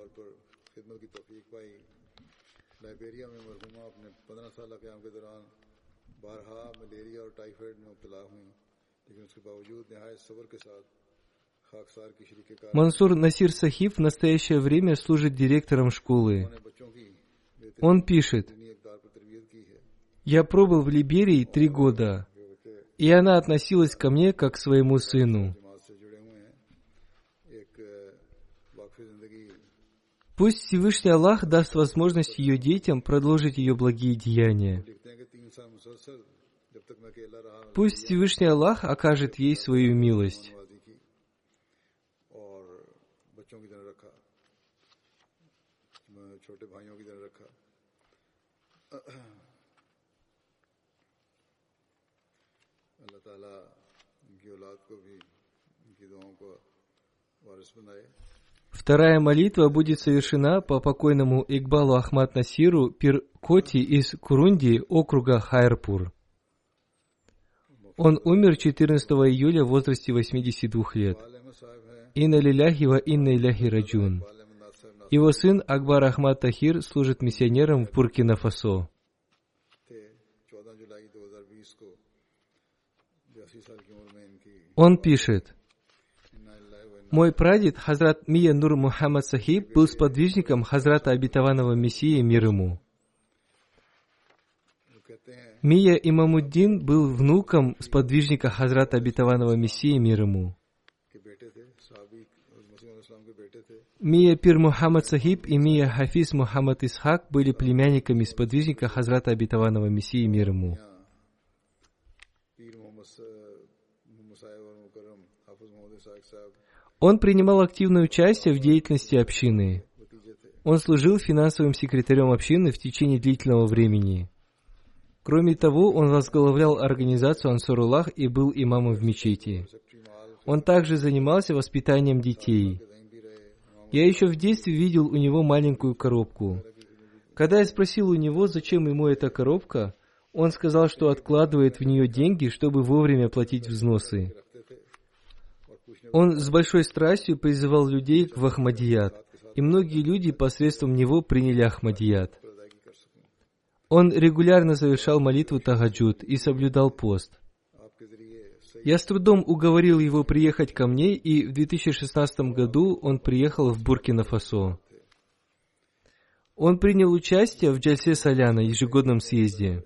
لیکن اس کے باوجود نہایت صبر کے ساتھ Мансур Насир Сахиб в настоящее время служит директором школы. Он пишет, «Я пробыл в Либерии три года, и она относилась ко мне как к своему сыну. Пусть Всевышний Аллах даст возможность ее детям продолжить ее благие деяния. Пусть Всевышний Аллах окажет ей свою милость. Вторая молитва будет совершена по покойному Игбалу Ахмад Насиру Пир Коти из Курунди округа Хайрпур. Он умер 14 июля в возрасте 82 лет. Инна лиляхи инна иляхи раджун. Его сын Акбар Ахмад Тахир служит миссионером в Буркина-Фасо. Он пишет – мой прадед Хазрат Мия Нур Мухаммад Сахиб был сподвижником Хазрата Обетованного Мессии мир ему. Мия Имамуддин был внуком сподвижника Хазрата Обетованного Мессии мир ему. Мия Пир Мухаммад Сахиб и Мия Хафиз Мухаммад Исхак были племянниками сподвижника Хазрата Обетованного Мессии мир ему. Он принимал активное участие в деятельности общины. Он служил финансовым секретарем общины в течение длительного времени. Кроме того, он возглавлял организацию Ансурулах и был имамом в мечети. Он также занимался воспитанием детей. Я еще в детстве видел у него маленькую коробку. Когда я спросил у него, зачем ему эта коробка, он сказал, что откладывает в нее деньги, чтобы вовремя платить взносы. Он с большой страстью призывал людей в Ахмадият, и многие люди посредством него приняли Ахмадият. Он регулярно совершал молитву Тагаджуд и соблюдал пост. Я с трудом уговорил его приехать ко мне, и в 2016 году он приехал в Буркина-Фасо. Он принял участие в Джальсе Соляна, ежегодном съезде.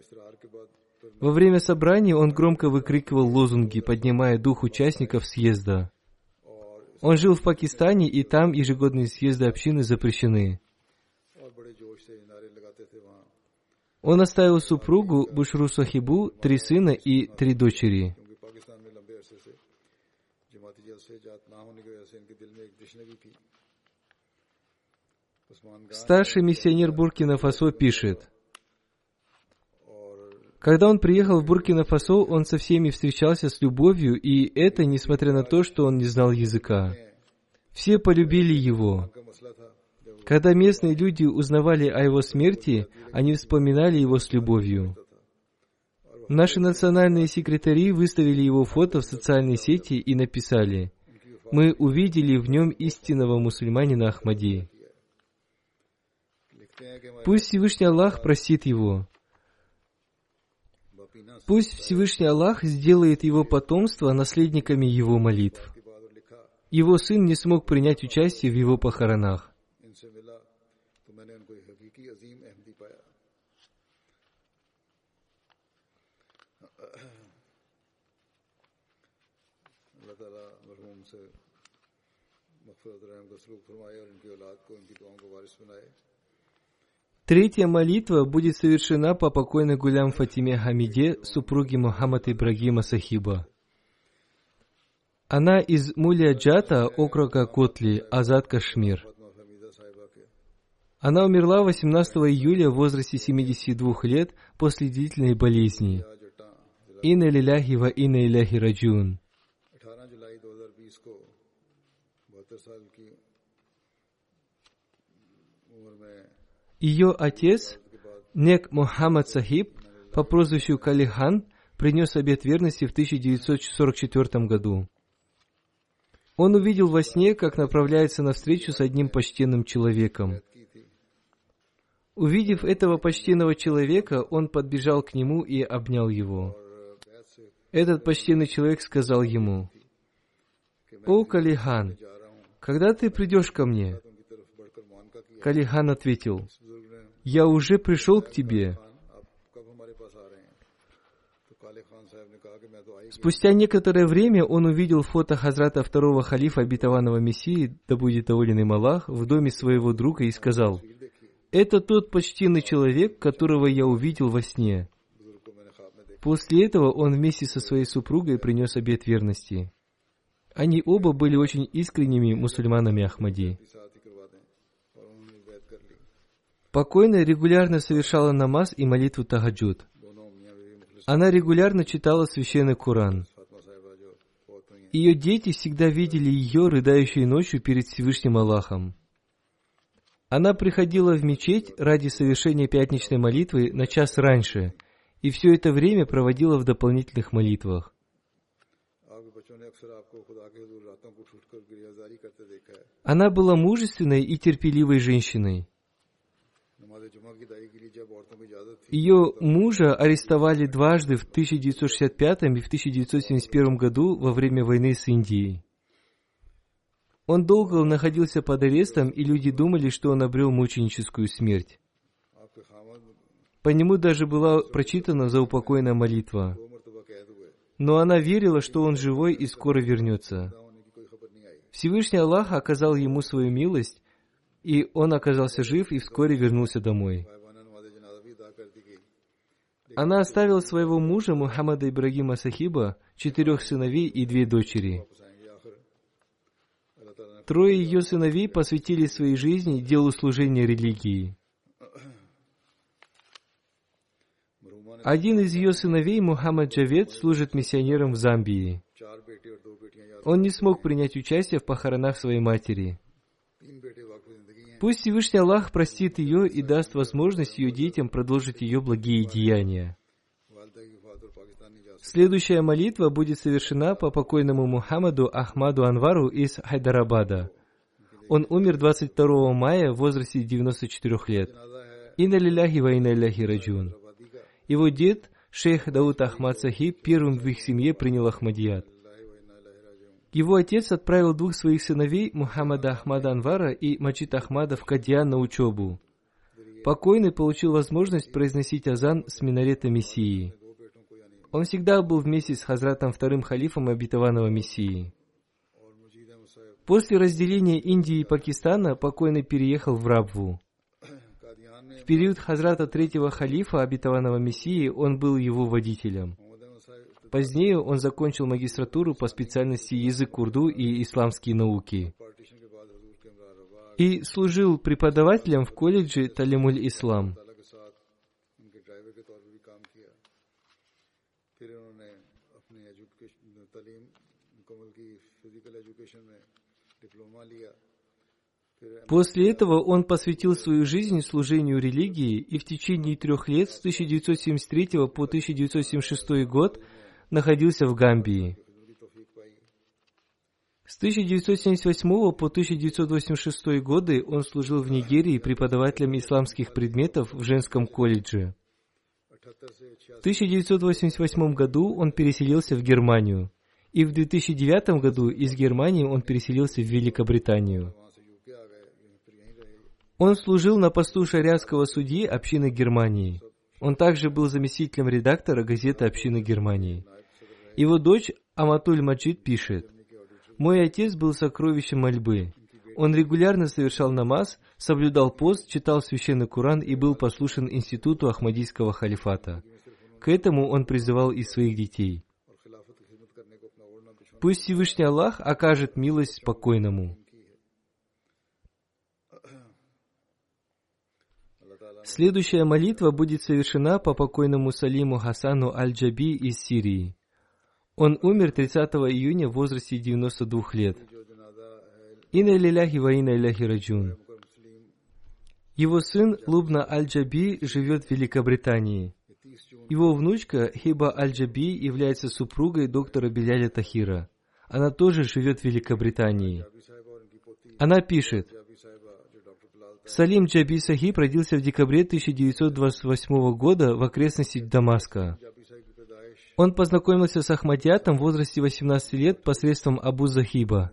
Во время собрания он громко выкрикивал лозунги, поднимая дух участников съезда. Он жил в Пакистане, и там ежегодные съезды общины запрещены. Он оставил супругу Бушру Сахибу, три сына и три дочери. Старший миссионер Буркина-Фасо пишет, когда он приехал в Буркина-Фасо, он со всеми встречался с любовью, и это несмотря на то, что он не знал языка. Все полюбили его. Когда местные люди узнавали о его смерти, они вспоминали его с любовью. Наши национальные секретари выставили его фото в социальной сети и написали, «Мы увидели в нем истинного мусульманина Ахмади». Пусть Всевышний Аллах простит его. Пусть Всевышний Аллах сделает его потомство наследниками его молитв. Его сын не смог принять участие в его похоронах. Третья молитва будет совершена по покойной Гулям Фатиме Хамиде, супруге Мухаммада Ибрагима Сахиба. Она из Мулия-Джата, округа Котли, Азад Кашмир. Она умерла 18 июля в возрасте 72 лет после длительной болезни. Инна лиляхи ва инна иляхи раджун. Ее отец, Нек Мухаммад Сахиб, по прозвищу Калихан, принес обет верности в 1944 году. Он увидел во сне, как направляется навстречу с одним почтенным человеком. Увидев этого почтенного человека, он подбежал к нему и обнял его. Этот почтенный человек сказал ему, «О, Калихан, когда ты придешь ко мне?» Калихан ответил, «Я уже пришел к тебе». Спустя некоторое время он увидел фото Хазрата второго халифа обетованного Мессии, да будет доволен им Аллах, в доме своего друга и сказал, «Это тот почтенный человек, которого я увидел во сне». После этого он вместе со своей супругой принес обет верности. Они оба были очень искренними мусульманами Ахмади. Покойная регулярно совершала намаз и молитву Тагаджуд. Она регулярно читала священный Коран. Ее дети всегда видели ее, рыдающей ночью перед Всевышним Аллахом. Она приходила в мечеть ради совершения пятничной молитвы на час раньше, и все это время проводила в дополнительных молитвах. Она была мужественной и терпеливой женщиной. Ее мужа арестовали дважды в 1965 и в 1971 году во время войны с Индией. Он долго находился под арестом, и люди думали, что он обрел мученическую смерть. По нему даже была прочитана заупокойная молитва. Но она верила, что он живой и скоро вернется. Всевышний Аллах оказал ему свою милость, и он оказался жив и вскоре вернулся домой. Она оставила своего мужа Мухаммада Ибрагима Сахиба, четырех сыновей и две дочери. Трое ее сыновей посвятили своей жизни делу служения религии. Один из ее сыновей, Мухаммад Джавед, служит миссионером в Замбии. Он не смог принять участие в похоронах своей матери. Пусть Всевышний Аллах простит ее и даст возможность ее детям продолжить ее благие деяния. Следующая молитва будет совершена по покойному Мухаммаду Ахмаду Анвару из Хайдарабада. Он умер 22 мая в возрасте 94 лет. Инна лиляхи раджун. Его дед, шейх Дауд Ахмад Сахиб, первым в их семье принял Ахмадият. Его отец отправил двух своих сыновей, Мухаммада Ахмада Анвара и Маджид Ахмада, в Кадьян на учебу. Покойный получил возможность произносить азан с минарета Мессии. Он всегда был вместе с Хазратом вторым халифом обетованного Мессии. После разделения Индии и Пакистана покойный переехал в Рабву. В период Хазрата третьего халифа обетованного Мессии он был его водителем. Позднее он закончил магистратуру по специальности язык урду и исламские науки. И служил преподавателем в колледже Талимуль Ислам. После этого он посвятил свою жизнь служению религии и в течение трех лет с 1973 по 1976 год находился в Гамбии. С 1978 по 1986 годы он служил в Нигерии преподавателем исламских предметов в женском колледже. В 1988 году он переселился в Германию, и в 2009 году из Германии он переселился в Великобританию. Он служил на посту шариатского судьи общины Германии. Он также был заместителем редактора газеты общины Германии. Его дочь Аматуль Маджид пишет, «Мой отец был сокровищем мольбы. Он регулярно совершал намаз, соблюдал пост, читал священный Куран и был послушен институту Ахмадийского халифата. К этому он призывал и своих детей. Пусть Всевышний Аллах окажет милость спокойному. Следующая молитва будет совершена по покойному Салиму Хасану Аль-Джаби из Сирии. Он умер 30 июня в возрасте 92 лет. Инна лиляхи ва инна иляхи раджун. Его сын Лубна Аль-Джаби живет в Великобритании. Его внучка Хиба Аль-Джаби является супругой доктора Беляля Тахира. Она тоже живет в Великобритании. Она пишет, Салим Джаби Сахиб родился в декабре 1928 года в окрестности Дамаска. Он познакомился с Ахмадиатом в возрасте 18 лет посредством Абу Захиба.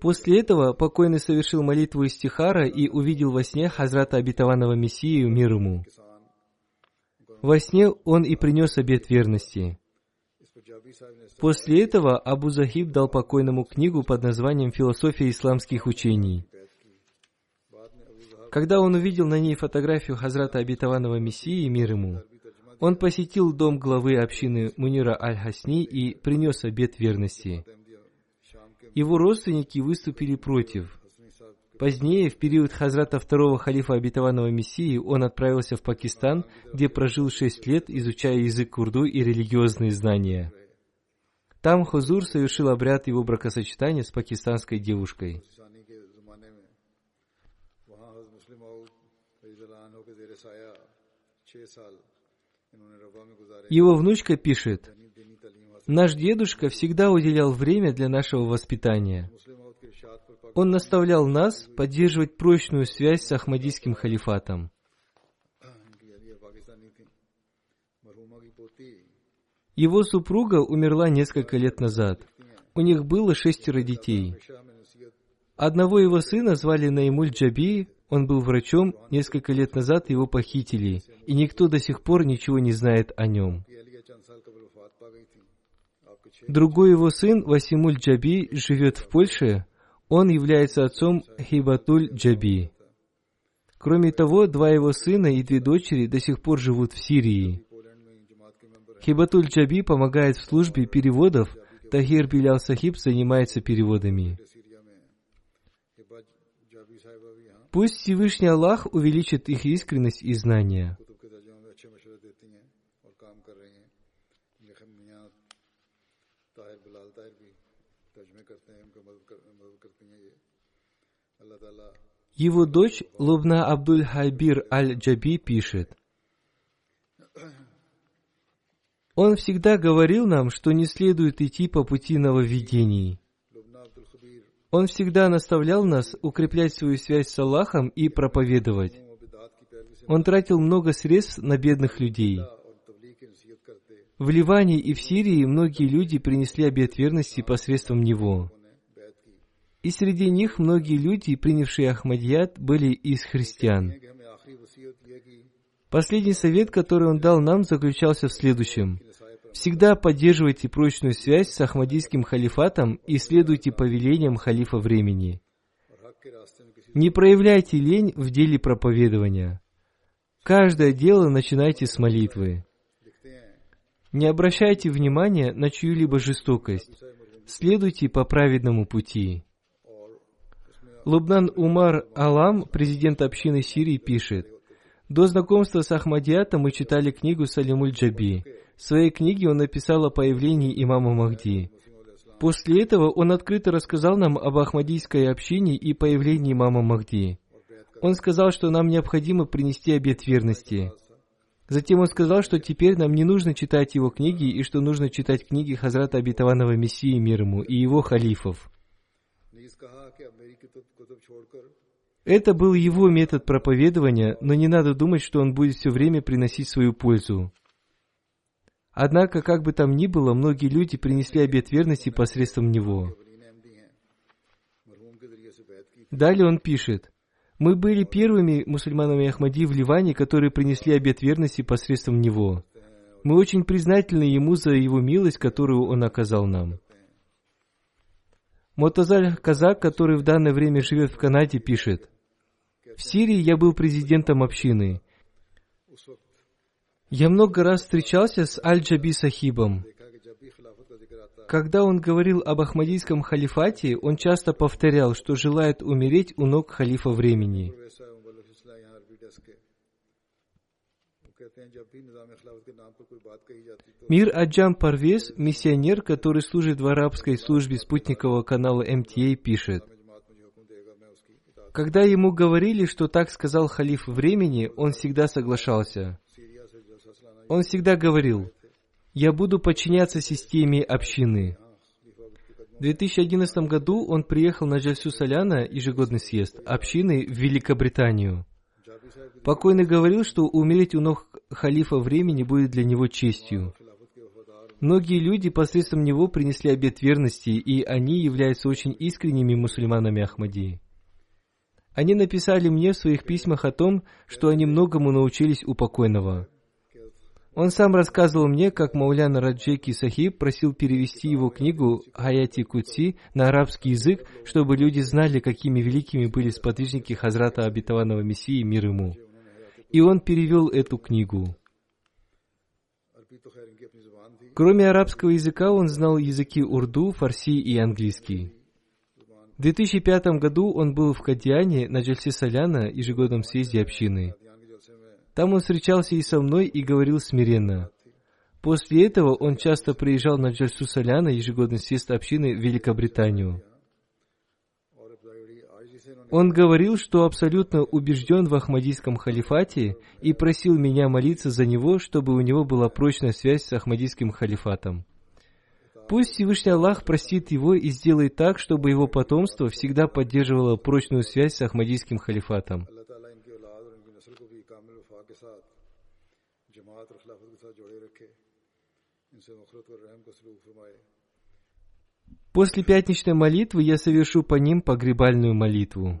После этого покойный совершил молитву истихара и увидел во сне Хазрата Обетованного Мессию мир ему. Во сне он и принес обет верности. После этого Абу Захиб дал покойному книгу под названием «Философия исламских учений». Когда он увидел на ней фотографию Хазрата Обетованного Мессии, мир ему, он посетил дом главы общины Мунира Аль-Хасни и принес обет верности. Его родственники выступили против. Позднее, в период Хазрата второго халифа обетованного Мессии, он отправился в Пакистан, где прожил шесть лет, изучая язык урду и религиозные знания. Там Хузур совершил обряд его бракосочетания с пакистанской девушкой. Его внучка пишет, «Наш дедушка всегда уделял время для нашего воспитания. Он наставлял нас поддерживать прочную связь с Ахмадийским халифатом. Его супруга умерла несколько лет назад. У них было шестеро детей. Одного его сына звали Наймуль Джаби, он был врачом, несколько лет назад его похитили, и никто до сих пор ничего не знает о нем. Другой его сын, Васимуль Джаби, живет в Польше. Он является отцом Хибатуль Джаби. Кроме того, два его сына и две дочери до сих пор живут в Сирии. Хибатуль Джаби помогает в службе переводов, Тахир Билял Сахиб занимается переводами. Пусть Всевышний Аллах увеличит их искренность и знания. Его дочь Лубна Абдуль Хайбир Аль-Джаби пишет, Он всегда говорил нам, что не следует идти по пути нововведений. Он всегда наставлял нас укреплять свою связь с Аллахом и проповедовать. Он тратил много средств на бедных людей. В Ливане и в Сирии многие люди принесли обет верности посредством него. И среди них многие люди, принявшие Ахмадьят, были из христиан. Последний совет, который он дал нам, заключался в следующем – Всегда поддерживайте прочную связь с Ахмадийским халифатом и следуйте повелениям халифа времени. Не проявляйте лень в деле проповедования. Каждое дело начинайте с молитвы. Не обращайте внимания на чью-либо жестокость. Следуйте по праведному пути. Лубнан Умар Алам, президент общины Сирии, пишет, «До знакомства с Ахмадиатом мы читали книгу Салимуль Джаби. В своей книге он написал о появлении имама Махди. После этого он открыто рассказал нам об Ахмадийской общине и появлении имама Махди. Он сказал, что нам необходимо принести обет верности. Затем он сказал, что теперь нам не нужно читать его книги и что нужно читать книги Хазрата Обетованного Мессии мир ему и его халифов. Это был его метод проповедования, но не надо думать, что он будет все время приносить свою пользу. Однако, как бы там ни было, многие люди принесли обет верности посредством него. Далее он пишет, «Мы были первыми мусульманами Ахмади в Ливане, которые принесли обет верности посредством него. Мы очень признательны ему за его милость, которую он оказал нам». Мотазаль Казак, который в данное время живет в Канаде, пишет, «В Сирии я был президентом общины. Я много раз встречался с Аль-Джаби Сахибом. Когда он говорил об Ахмадийском халифате, он часто повторял, что желает умереть у ног халифа времени. Мир Аджам Парвез, миссионер, который служит в арабской службе спутникового канала МТА, пишет. Когда ему говорили, что так сказал халиф времени, он всегда соглашался. Он всегда говорил, «Я буду подчиняться системе общины». В 2011 году он приехал на Джальсу Соляна, ежегодный съезд, общины в Великобританию. Покойный говорил, что умереть у ног халифа времени будет для него честью. Многие люди посредством него принесли обет верности, и они являются очень искренними мусульманами Ахмадии. Они написали мне в своих письмах о том, что они многому научились у покойного. Он сам рассказывал мне, как Мауляна Раджеки Сахиб просил перевести его книгу «Хаяти Кутси» на арабский язык, чтобы люди знали, какими великими были сподвижники Хазрата Обетованного Мессии мир ему. И он перевел эту книгу. Кроме арабского языка, он знал языки урду, фарси и английский. В 2005 году он был в Кадиане на Джальсе Соляна, ежегодном съезде общины – там он встречался и со мной и говорил смиренно. После этого он часто приезжал на Джальсу Соляна, ежегодный съезд общины, в Великобританию. Он говорил, что абсолютно убежден в Ахмадийском халифате и просил меня молиться за него, чтобы у него была прочная связь с Ахмадийским халифатом. Пусть Всевышний Аллах простит его и сделает так, чтобы его потомство всегда поддерживало прочную связь с Ахмадийским халифатом. После пятничной молитвы я совершу по ним погребальную молитву.